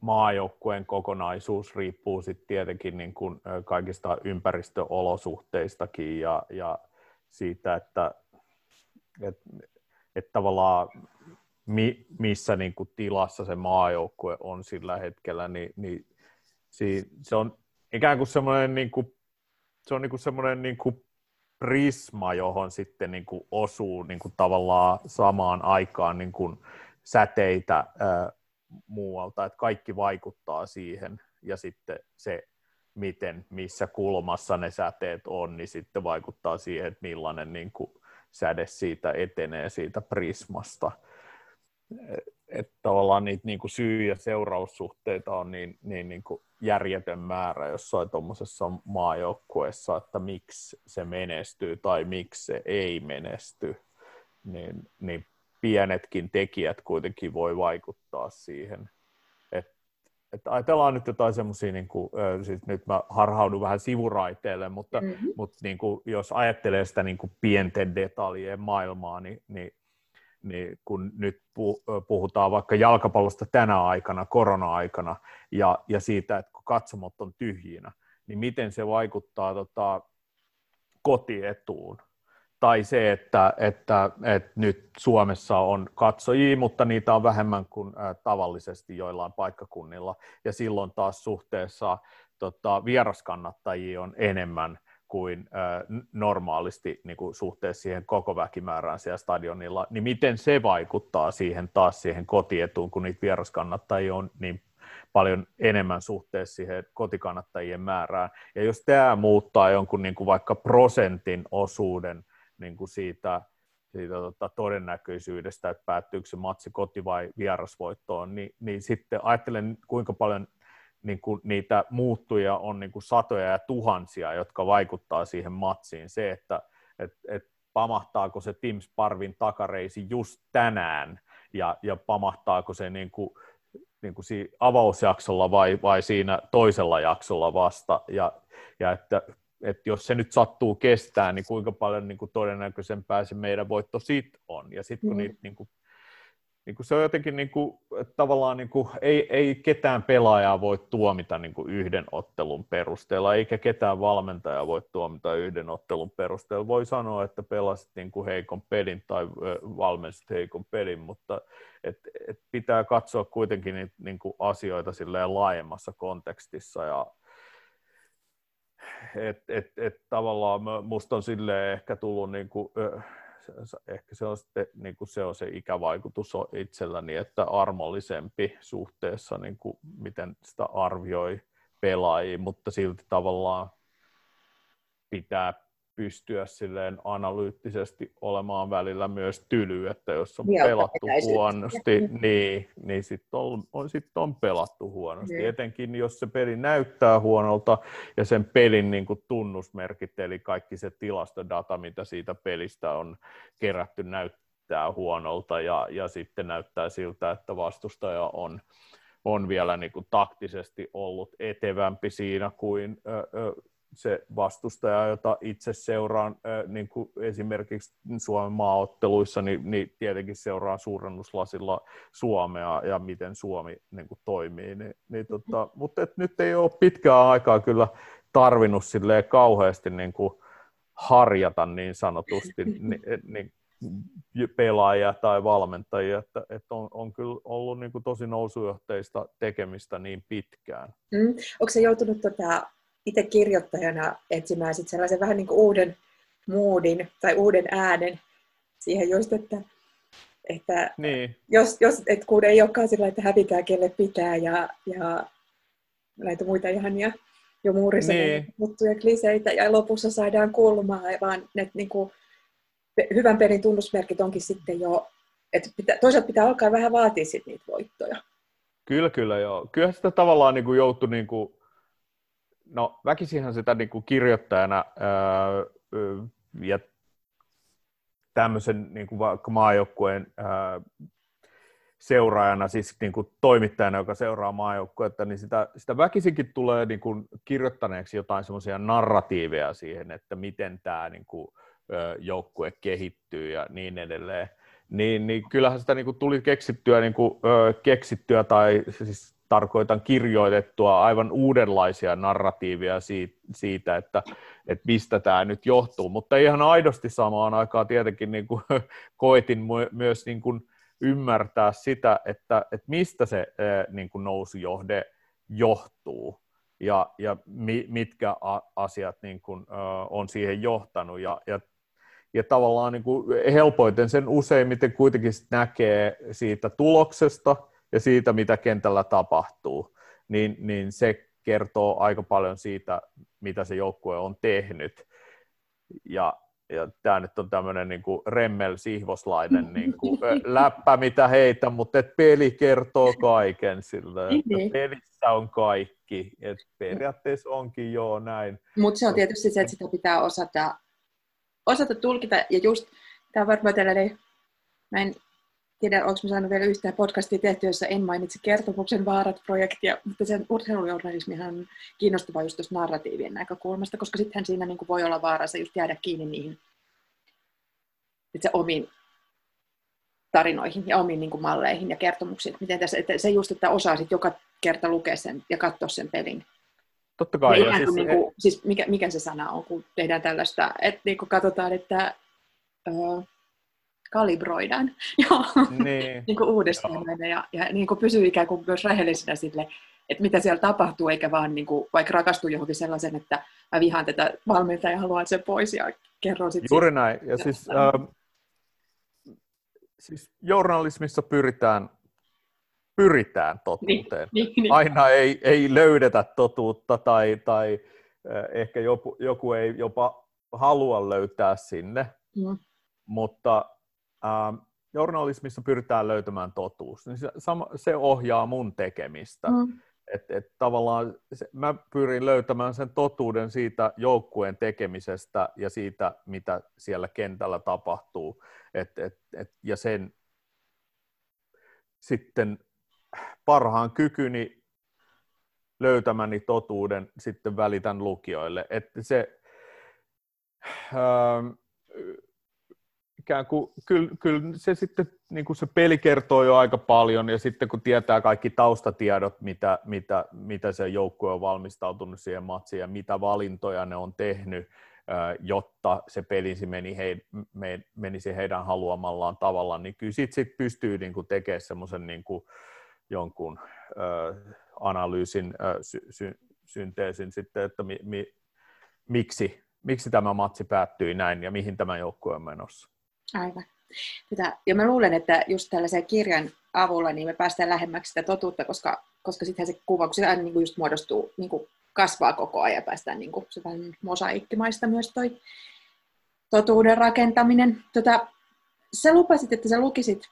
maajoukkueen kokonaisuus riippuu sitten tietenkin niin kuin kaikista ympäristöolosuhteistakin ja, ja siitä, että et, et tavallaan mi, missä niin kuin tilassa se maajoukkue on sillä hetkellä, niin, niin si, se on ikään kuin semmoinen, niin se on niin kuin semmoinen niin kuin prisma, johon sitten niin kuin osuu niin kuin tavallaan samaan aikaan niin kuin säteitä muualta, että kaikki vaikuttaa siihen ja sitten se, miten, missä kulmassa ne säteet on, niin sitten vaikuttaa siihen, että millainen niin kuin säde siitä etenee siitä prismasta. Että tavallaan niitä niin kuin syy- ja seuraussuhteita on niin, niin, niin kuin järjetön määrä jossain tuommoisessa maajoukkueessa, että miksi se menestyy tai miksi se ei menesty, niin, niin pienetkin tekijät kuitenkin voi vaikuttaa siihen. Et, et ajatellaan nyt jotain semmoisia, niin kuin, siis nyt mä harhaudun vähän sivuraiteelle, mutta, mm-hmm. mutta niin kuin, jos ajattelee sitä niin kuin pienten detaljien maailmaa, niin, niin niin kun nyt puhutaan vaikka jalkapallosta tänä aikana, korona-aikana, ja, ja siitä, että kun katsomot on tyhjinä, niin miten se vaikuttaa tota, kotietuun. Tai se, että, että, että nyt Suomessa on katsojia, mutta niitä on vähemmän kuin tavallisesti joillain paikkakunnilla, ja silloin taas suhteessa tota, vieraskannattajia on enemmän, kuin normaalisti niin kuin suhteessa siihen koko väkimäärään siellä stadionilla, niin miten se vaikuttaa siihen taas siihen kotietuun, kun niitä vieraskannattajia on niin paljon enemmän suhteessa siihen kotikannattajien määrään. Ja jos tämä muuttaa jonkun niin kuin vaikka prosentin osuuden niin kuin siitä, siitä tota, todennäköisyydestä, että päättyykö se matsi koti- vai vierasvoittoon, niin, niin sitten ajattelen, kuinka paljon niin kuin niitä muuttuja on niin kuin satoja ja tuhansia, jotka vaikuttaa siihen matsiin. Se, että et, et pamahtaako se Tim Sparvin takareisi just tänään ja, ja pamahtaako se niin kuin, niin kuin siinä avausjaksolla vai, vai siinä toisella jaksolla vasta. Ja, ja että että jos se nyt sattuu kestää, niin kuinka paljon niin kuin todennäköisempää se meidän voitto siitä on. Ja sitten kun mm. niitä niin kuin niin kuin se on jotenkin niin kuin, että tavallaan niin kuin, ei, ei ketään pelaajaa voi tuomita niin kuin yhden ottelun perusteella, eikä ketään valmentajaa voi tuomita yhden ottelun perusteella. Voi sanoa, että pelasit niin kuin heikon pelin tai valmensit heikon pelin, mutta et, et pitää katsoa kuitenkin niitä niin kuin asioita laajemmassa kontekstissa ja et, et, et tavallaan musta on silleen ehkä tullut niin kuin, ehkä se on, sitten, niin kuin se, on se ikävaikutus on itselläni, että armollisempi suhteessa, niin kuin miten sitä arvioi pelaajia, mutta silti tavallaan pitää pystyä silleen analyyttisesti olemaan välillä myös tyly, että jos on ja pelattu huonosti, niin, niin sitten on, on, sit on pelattu huonosti. Ja. Etenkin jos se peli näyttää huonolta ja sen pelin niin kuin tunnusmerkit, eli kaikki se tilastodata, mitä siitä pelistä on kerätty, näyttää huonolta ja, ja sitten näyttää siltä, että vastustaja on, on vielä niin kuin taktisesti ollut etevämpi siinä kuin ö, ö, se vastustaja, jota itse seuraan niin kuin esimerkiksi Suomen maaotteluissa, niin, niin tietenkin seuraan suurennuslasilla Suomea ja miten Suomi niin kuin toimii. Niin, niin tota, mutta et nyt ei ole pitkään aikaa kyllä tarvinnut kauheasti niin kuin harjata niin sanotusti niin, niin pelaajia tai valmentajia, että, että on, on kyllä ollut niin kuin tosi nousujohteista tekemistä niin pitkään. Mm. Onko se joutunut tota, itse kirjoittajana etsimään sit sellaisen vähän niin kuin uuden moodin tai uuden äänen siihen just, että, että niin. jos, jos et kun ei olekaan sillä, että hävitään kelle pitää ja, ja näitä muita ihania jo muurissa niin. juttuja, kliseitä ja lopussa saadaan kulmaa, vaan ne niin kuin, hyvän pelin tunnusmerkit onkin sitten jo, että pitää, toisaalta pitää alkaa vähän vaatia sit niitä voittoja. Kyllä, kyllä joo. Kyllä sitä tavallaan niin kuin joutui niin kuin no väkisinhän sitä niin kuin kirjoittajana ää, ja tämmöisen niin kuin vaikka maajoukkueen ää, seuraajana, siis niin kuin toimittajana, joka seuraa maajoukkuetta, niin sitä, sitä väkisinkin tulee niin kuin kirjoittaneeksi jotain semmoisia narratiiveja siihen, että miten tämä niin kuin, joukkue kehittyy ja niin edelleen. Niin, niin kyllähän sitä niin kuin tuli keksittyä, niin kuin, keksittyä tai siis tarkoitan kirjoitettua aivan uudenlaisia narratiivia siitä, että, että mistä tämä nyt johtuu, mutta ihan aidosti samaan aikaan tietenkin niin kuin, *laughs* koetin myös niin kuin ymmärtää sitä, että, että mistä se niin kuin nousujohde johtuu ja, ja mitkä asiat niin kuin, on siihen johtanut. Ja, ja ja tavallaan niin kuin helpoiten sen useimmiten kuitenkin näkee siitä tuloksesta, ja siitä, mitä kentällä tapahtuu, niin, niin se kertoo aika paljon siitä, mitä se joukkue on tehnyt. Ja, ja tämä nyt on tämmöinen niin remmel-sihvoslainen niin kuin, *laughs* läppä, mitä heitä, mutta et peli kertoo kaiken sillä, että niin. pelissä on kaikki. Et periaatteessa onkin joo näin. Mutta se on tietysti se, että sitä pitää osata, osata tulkita, ja just tämä on varmaan tällainen, näin tiedä, onko mä saanut vielä yhtään podcastia tehty, jossa en mainitse kertomuksen vaarat-projektia, mutta sen urheilujournalismihan on kiinnostava just tuosta narratiivien näkökulmasta, koska sittenhän siinä niin kuin voi olla vaarassa just jäädä kiinni niihin itse omiin tarinoihin ja omiin niin kuin malleihin ja kertomuksiin. Miten tässä, että se just, että osaa sit joka kerta lukea sen ja katsoa sen pelin. Totta kai. Ja siis, niin kuin, siis mikä, mikä se sana on, kun tehdään tällaista, että niin kuin katsotaan, että uh, kalibroidaan *laughs* ja niin. *laughs* niin kuin uudestaan ja, ja niin kuin pysyy ikään kuin myös rehellisenä sille, että mitä siellä tapahtuu, eikä vaan niin kuin, vaikka rakastu johonkin sellaisen, että mä vihaan tätä valmentajaa ja haluan sen pois ja kerron sitten. Juuri näin. Ja siis, äh, siis journalismissa pyritään pyritään totuuteen. Niin, niin, niin. Aina ei, ei löydetä totuutta tai, tai äh, ehkä joku, joku ei jopa halua löytää sinne, mm. mutta ähm, journalismissa pyritään löytämään totuus, niin se, sama, se ohjaa mun tekemistä. Mm. Et, et tavallaan se, mä pyrin löytämään sen totuuden siitä joukkueen tekemisestä ja siitä, mitä siellä kentällä tapahtuu. Et, et, et, ja sen sitten parhaan kykyni löytämäni totuuden sitten välitän lukijoille. Että se, äh, ikään kuin, kyllä, kyllä se sitten niin kuin se peli kertoo jo aika paljon ja sitten kun tietää kaikki taustatiedot, mitä, mitä, mitä se joukkue on valmistautunut siihen matsiin ja mitä valintoja ne on tehnyt, jotta se pelisi meni he, me, menisi heidän haluamallaan tavalla, niin kyllä sitten sit pystyy niin kuin tekemään semmoisen niin kuin jonkun ö, analyysin, ö, sy, sy, synteesin sitten, että mi, mi, miksi, miksi tämä matsi päättyi näin ja mihin tämä joukkue on menossa. Aivan. Tätä, ja mä luulen, että just tällaisen kirjan avulla niin me päästään lähemmäksi sitä totuutta, koska, koska sittenhän se kuva, se aina niin kuin just muodostuu, niin kuin kasvaa koko ajan ja päästään niin kuin, se vähän mosaikkimaista myös toi totuuden rakentaminen. Tota, sä lupasit, että sä lukisit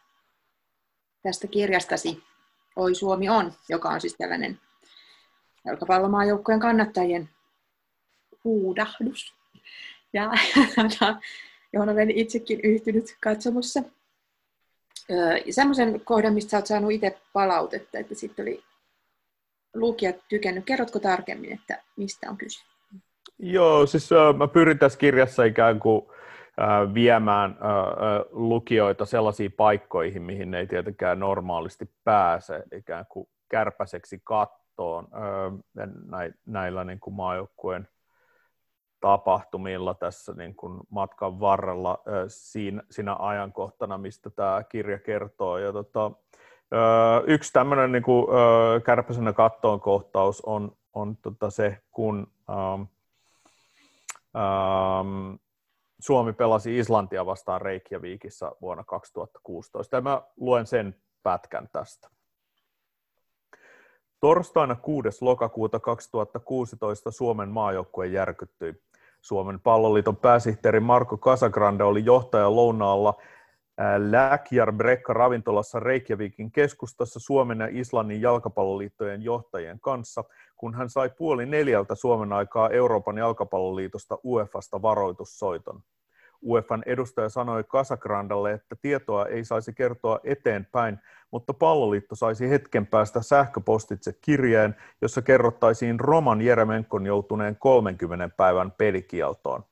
tästä kirjastasi Oi Suomi on, joka on siis tällainen jalkapallomaajoukkojen kannattajien huudahdus. Ja *laughs* johon olen itsekin yhtynyt katsomussa. Semmoisen kohdan, mistä oot saanut itse palautetta, että sitten oli lukijat tykännyt. Kerrotko tarkemmin, että mistä on kyse? Joo, siis mä pyrin tässä kirjassa ikään kuin viemään lukijoita sellaisiin paikkoihin, mihin ne ei tietenkään normaalisti pääse, ikään kuin kärpäseksi kattoon näillä niin kuin maajoukkueen tapahtumilla tässä niin kuin matkan varrella siinä, siinä ajankohtana, mistä tämä kirja kertoo. Ja tota, yksi tämmöinen niin kuin, kärpäisenä kattoon kohtaus on, on tota se, kun ähm, ähm, Suomi pelasi Islantia vastaan Reykjavikissa vuonna 2016. Ja mä luen sen pätkän tästä. Torstaina 6. lokakuuta 2016 Suomen maajoukkue järkyttyi. Suomen palloliiton pääsihteeri Marko Casagrande oli johtaja lounaalla Läkjar Brekka ravintolassa Reykjavikin keskustassa Suomen ja Islannin jalkapalloliittojen johtajien kanssa, kun hän sai puoli neljältä Suomen aikaa Euroopan jalkapalloliitosta UEFasta varoitussoiton. UEFan edustaja sanoi Casagrandalle, että tietoa ei saisi kertoa eteenpäin, mutta palloliitto saisi hetken päästä sähköpostitse kirjeen, jossa kerrottaisiin Roman Jeremenkon joutuneen 30 päivän pelikieltoon.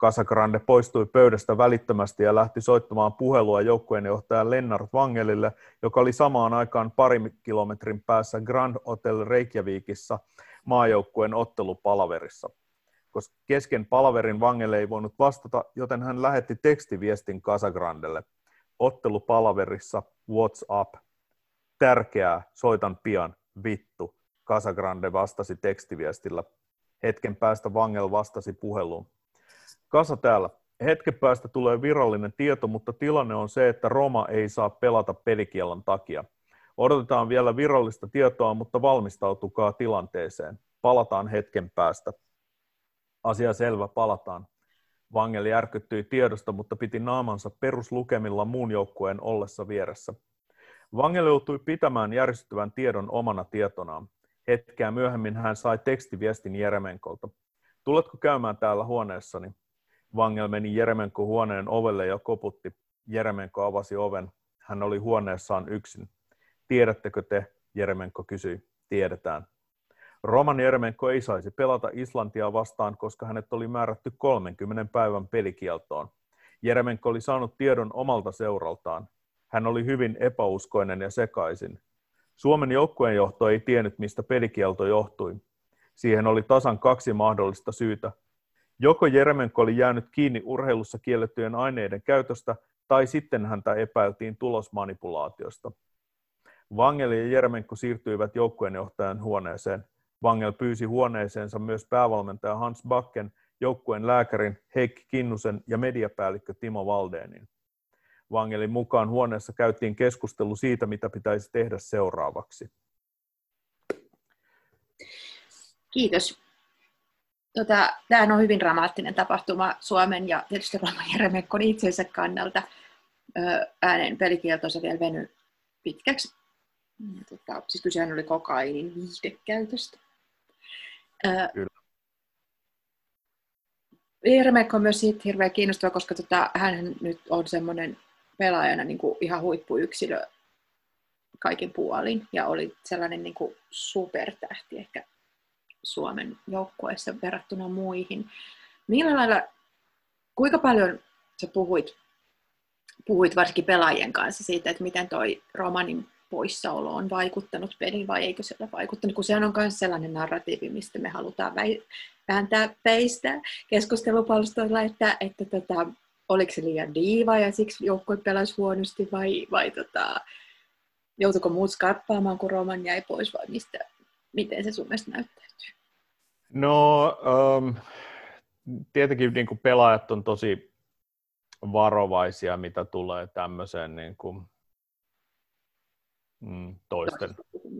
Casagrande poistui pöydästä välittömästi ja lähti soittamaan puhelua joukkueenjohtaja Lennart Vangelille, joka oli samaan aikaan pari kilometrin päässä Grand Hotel Reykjavikissa maajoukkueen ottelupalaverissa koska kesken palaverin Vangelle ei voinut vastata, joten hän lähetti tekstiviestin Casagrandelle. Ottelu palaverissa, WhatsApp. Tärkeää, soitan pian, vittu. Casagrande vastasi tekstiviestillä. Hetken päästä Vangel vastasi puheluun. Kasa täällä. Hetken päästä tulee virallinen tieto, mutta tilanne on se, että Roma ei saa pelata pelikielon takia. Odotetaan vielä virallista tietoa, mutta valmistautukaa tilanteeseen. Palataan hetken päästä. Asia selvä, palataan. Vangel järkyttyi tiedosta, mutta piti naamansa peruslukemilla muun joukkueen ollessa vieressä. Vangel joutui pitämään järjestyvän tiedon omana tietonaan. Hetkeä myöhemmin hän sai tekstiviestin Jeremenkolta. Tuletko käymään täällä huoneessani? Vangel meni Jeremenko huoneen ovelle ja koputti. Jeremenko avasi oven. Hän oli huoneessaan yksin. Tiedättekö te? Jeremenko kysyi. Tiedetään. Roman Jermenko ei saisi pelata Islantia vastaan, koska hänet oli määrätty 30 päivän pelikieltoon. Jeremenko oli saanut tiedon omalta seuraltaan. Hän oli hyvin epäuskoinen ja sekaisin. Suomen joukkueenjohto ei tiennyt, mistä pelikielto johtui. Siihen oli tasan kaksi mahdollista syytä. Joko Jeremenko oli jäänyt kiinni urheilussa kiellettyjen aineiden käytöstä, tai sitten häntä epäiltiin tulosmanipulaatiosta. Vangeli ja Jeremenko siirtyivät joukkueenjohtajan huoneeseen – Vangel pyysi huoneeseensa myös päävalmentaja Hans Bakken, joukkueen lääkärin Heikki Kinnusen ja mediapäällikkö Timo Valdeenin. Vangelin mukaan huoneessa käytiin keskustelu siitä, mitä pitäisi tehdä seuraavaksi. Kiitos. Tota, tämä on hyvin dramaattinen tapahtuma Suomen ja tietysti Roma Jeremekkon itsensä kannalta. Äänen pelikieltonsa vielä veny pitkäksi. Tota, siis kysehän oli kokainin viihdekäytöstä. Kyllä. Irmek on myös siitä hirveän kiinnostava, koska tota, hän nyt on semmoinen pelaajana niin kuin ihan huippuyksilö kaikin puolin ja oli sellainen niin kuin supertähti ehkä Suomen joukkueessa verrattuna muihin. Millä lailla kuinka paljon sä puhuit, puhuit varsinkin pelaajien kanssa siitä, että miten toi romanin poissaolo on vaikuttanut peliin vai eikö se ole vaikuttanut, kun sehän on myös sellainen narratiivi, mistä me halutaan vääntää peistä keskustelupalstoilla, että, että tota, oliko se liian diiva ja siksi joukkue pelasi huonosti vai, vai tota, joutuiko muut skarppaamaan, kun Roman jäi pois vai mistä, miten se sun mielestä näyttäytyy? No, um, tietenkin niin kuin pelaajat on tosi varovaisia, mitä tulee tämmöiseen niin kuin, mm, toisten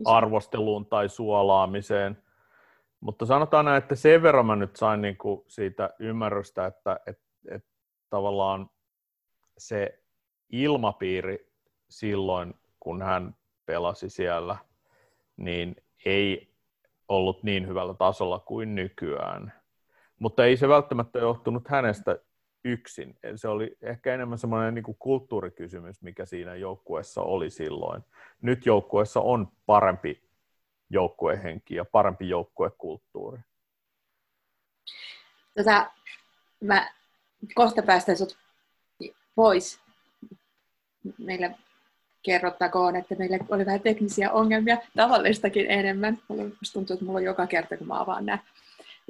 arvosteluun tai suolaamiseen. Mutta sanotaan näin, että sen verran mä nyt sain niin kuin siitä ymmärrystä, että, että, että tavallaan se ilmapiiri silloin, kun hän pelasi siellä, niin ei ollut niin hyvällä tasolla kuin nykyään. Mutta ei se välttämättä johtunut hänestä yksin. Se oli ehkä enemmän semmoinen niin kulttuurikysymys, mikä siinä joukkueessa oli silloin. Nyt joukkueessa on parempi joukkuehenki ja parempi joukkuekulttuuri. Tota, mä kohta päästän sut pois. Meillä kerrottakoon, että meillä oli vähän teknisiä ongelmia, tavallistakin enemmän. Musta tuntuu, että mulla on joka kerta, kun mä avaan nämä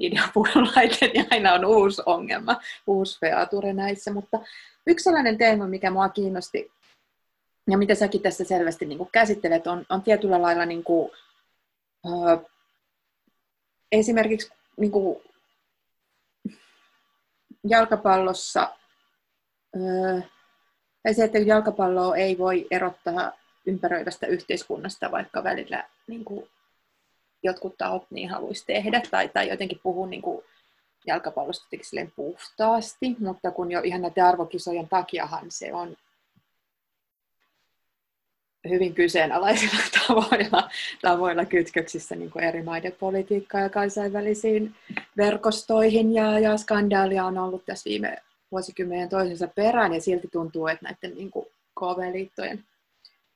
videopuhelulaitteet, niin aina on uusi ongelma, uusi feature näissä. Mutta yksi sellainen teema, mikä mua kiinnosti, ja mitä säkin tässä selvästi niin kuin käsittelet, on, on tietyllä lailla niin kuin, ö, esimerkiksi niin kuin, jalkapallossa ö, tai se, että jalkapalloa ei voi erottaa ympäröivästä yhteiskunnasta, vaikka välillä niin kuin, jotkut tahot niin haluaisi tehdä, tai, tai jotenkin puhua niin kuin, jalkapallosta puhtaasti, mutta kun jo ihan näiden arvokisojen takiahan se on hyvin kyseenalaisilla *laughs* tavoilla, tavoilla kytköksissä niin kuin eri maiden politiikkaan ja kansainvälisiin verkostoihin, ja, ja skandaalia on ollut tässä viime vuosikymmenen toisensa perään ja silti tuntuu, että näiden niin kuin KV-liittojen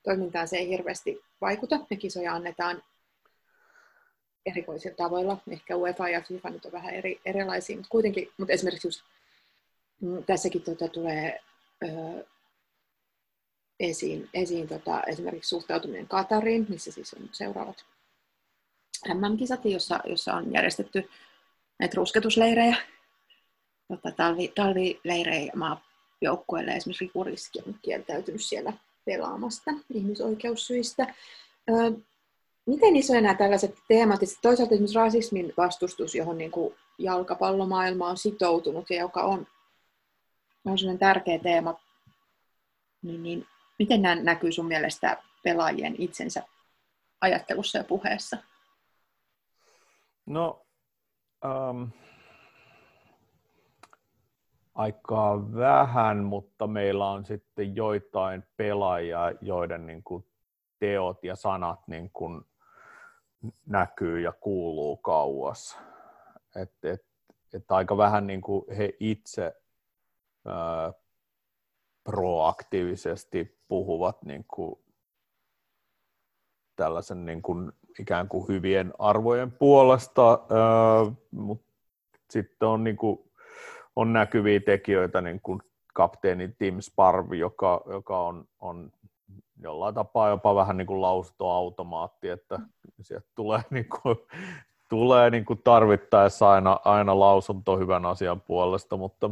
toimintaan se ei hirveästi vaikuta. Ne kisoja annetaan erikoisilla tavoilla. Ehkä UEFA ja FIFA nyt on vähän eri, erilaisia, mutta kuitenkin, mutta esimerkiksi just, mm, tässäkin tota, tulee ö, esiin, esiin tota, esimerkiksi suhtautuminen Katariin, missä siis on seuraavat MM-kisat, jossa, jossa on järjestetty näitä rusketusleirejä tota, talvi, talvileirejä maajoukkueelle esimerkiksi Rikuriski on kieltäytynyt siellä pelaamasta ihmisoikeussyistä. Ö, miten isoja nämä tällaiset teemat, ja toisaalta esimerkiksi rasismin vastustus, johon niin kuin jalkapallomaailma on sitoutunut ja joka on, on sellainen tärkeä teema, niin, niin miten nämä näkyy sun mielestä pelaajien itsensä ajattelussa ja puheessa? No, um, aika vähän, mutta meillä on sitten joitain pelaajia, joiden niin kuin teot ja sanat niin kuin näkyy ja kuuluu kauas. Et, et, et aika vähän niin kuin he itse ää, proaktiivisesti puhuvat niin kuin tällaisen niin kuin ikään kuin hyvien arvojen puolesta, mutta sitten on niin kuin on näkyviä tekijöitä, niin kuin kapteeni Tim Sparvi, joka, joka on, on jollain tapaa jopa vähän niin kuin lausutoautomaatti, että sieltä tulee, *laughs* niin kuin, tulee niin kuin tarvittaessa aina, aina lausunto hyvän asian puolesta, mutta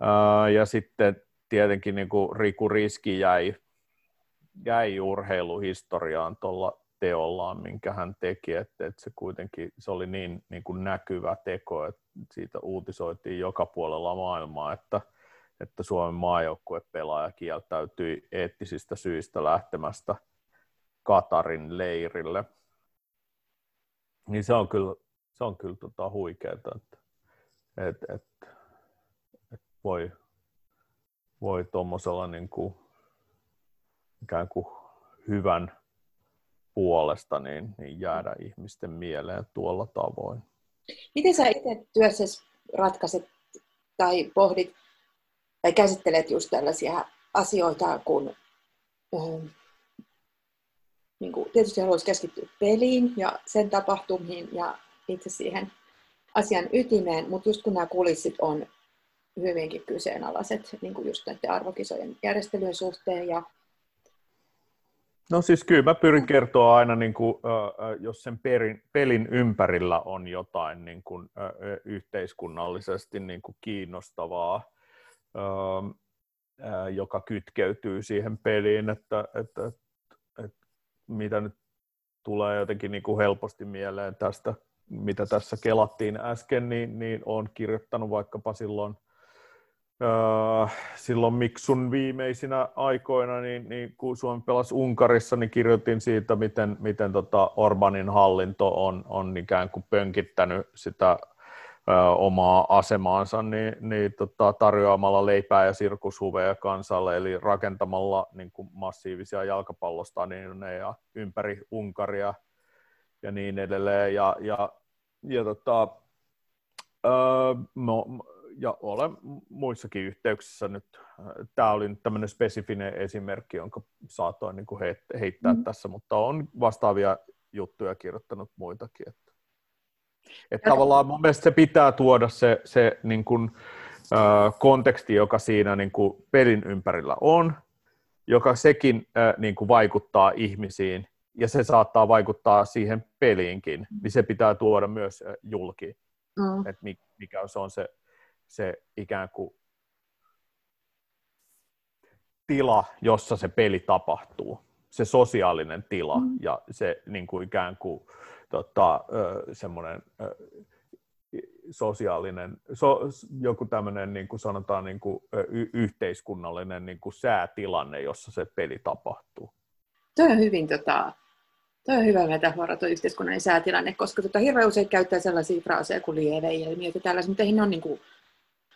ää, ja sitten tietenkin niin kuin Riku Riski jäi, jäi urheiluhistoriaan tuolla teollaan, minkä hän teki, että, että se kuitenkin se oli niin, niin kuin näkyvä teko, että siitä uutisoitiin joka puolella maailmaa, että, että Suomen maajoukkuepelaaja kieltäytyi eettisistä syistä lähtemästä Katarin leirille. Niin se on kyllä, se on kyllä tota huikeaa, että, että, että, että voi, voi tuommoisella niin kuin, ikään kuin hyvän puolesta niin, niin jäädä ihmisten mieleen tuolla tavoin. Miten sä itse työssäsi ratkaiset tai pohdit tai käsittelet just tällaisia asioita, kun ähm, niin kuin tietysti haluaisi keskittyä peliin ja sen tapahtumiin ja itse siihen asian ytimeen, mutta just kun nämä kulissit on hyvinkin kyseenalaiset niin kuin just näiden arvokisojen järjestelyjen suhteen. Ja... No siis kyllä mä pyrin kertoa aina, niin kuin, jos sen perin, pelin ympärillä on jotain niin kuin, yhteiskunnallisesti niin kuin kiinnostavaa, joka kytkeytyy siihen peliin, että, että, että, että mitä nyt tulee jotenkin niin kuin helposti mieleen tästä, mitä tässä kelattiin äsken, niin, niin olen kirjoittanut vaikkapa silloin, äh, silloin Miksun viimeisinä aikoina, niin, niin kun Suomi pelasi Unkarissa, niin kirjoitin siitä, miten, miten tota Orbanin hallinto on, on ikään kuin pönkittänyt sitä omaa asemaansa niin, niin tota, tarjoamalla leipää ja sirkushuveja kansalle, eli rakentamalla niin kuin massiivisia jalkapallostadioneja ympäri Unkaria ja niin edelleen. Ja, ja, ja, tota, öö, no, ja olen muissakin yhteyksissä nyt, tämä oli nyt tämmöinen spesifinen esimerkki, jonka saatoin niin kuin heittää mm. tässä, mutta on vastaavia juttuja kirjoittanut muitakin. Että että tavallaan mun mielestä se pitää tuoda se, se niin kuin, äh, konteksti, joka siinä niin kuin pelin ympärillä on, joka sekin äh, niin kuin vaikuttaa ihmisiin, ja se saattaa vaikuttaa siihen peliinkin, niin se pitää tuoda myös äh, julki, mm. että mikä se on se, se ikään kuin tila, jossa se peli tapahtuu, se sosiaalinen tila mm. ja se niin kuin ikään kuin tota, semmoinen sosiaalinen, so, joku tämmöinen niin kuin sanotaan niin kuin, yhteiskunnallinen niin kuin säätilanne, jossa se peli tapahtuu. Tuo on hyvin tota, Tuo on hyvä metafora, tuo yhteiskunnallinen säätilanne, koska tota, hirveän usein käyttää sellaisia fraaseja kuin lieveilmiöitä tällaisia, mutta eihän ne ole niin kuin,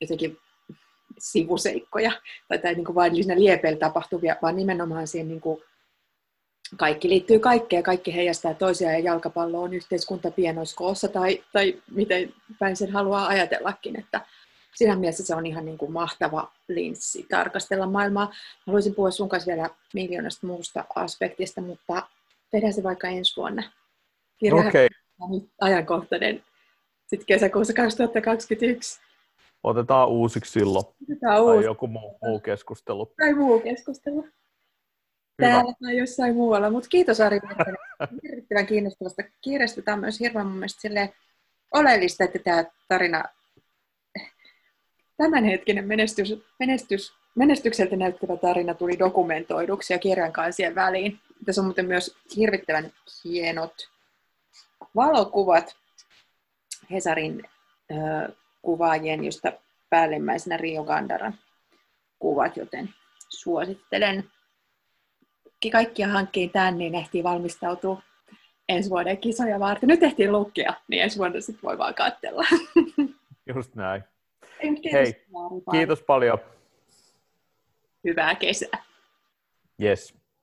jotenkin sivuseikkoja tai, tai niin kuin vain liepeillä tapahtuvia, vaan nimenomaan siihen niin kuin, kaikki liittyy kaikkeen, kaikki heijastaa toisiaan ja jalkapallo on yhteiskunta pienoiskoossa tai, tai miten päin sen haluaa ajatellakin, että siinä mielessä se on ihan niin kuin mahtava linssi tarkastella maailmaa. Haluaisin puhua sun kanssa vielä miljoonasta muusta aspektista, mutta tehdään se vaikka ensi vuonna. Kirja okay. on ajankohtainen sitten kesäkuussa 2021. Otetaan uusiksi silloin. Otetaan uusi. Tai joku muu, muu keskustelu. Tai muu keskustelu täällä tai jossain muualla. Mutta kiitos Ari hirvittävän kiinnostavasta kirjasta. Tämä on myös hirveän mun mielestä oleellista, että tämä tarina, tämänhetkinen menestys, menestys, menestykseltä näyttävä tarina tuli dokumentoiduksi ja kirjan kansien väliin. Tässä on muuten myös hirvittävän hienot valokuvat Hesarin äh, kuvaajien, josta päällimmäisenä Rio Gandaran kuvat, joten suosittelen kaikkia hankkeita tänne, niin ehtii valmistautua ensi vuoden kisoja varten. Nyt tehtiin lukea, niin ensi vuonna sitten voi vaan katsella. *laughs* Just näin. Kiitos, Hei, kiitos paljon. Hyvää kesää. Yes.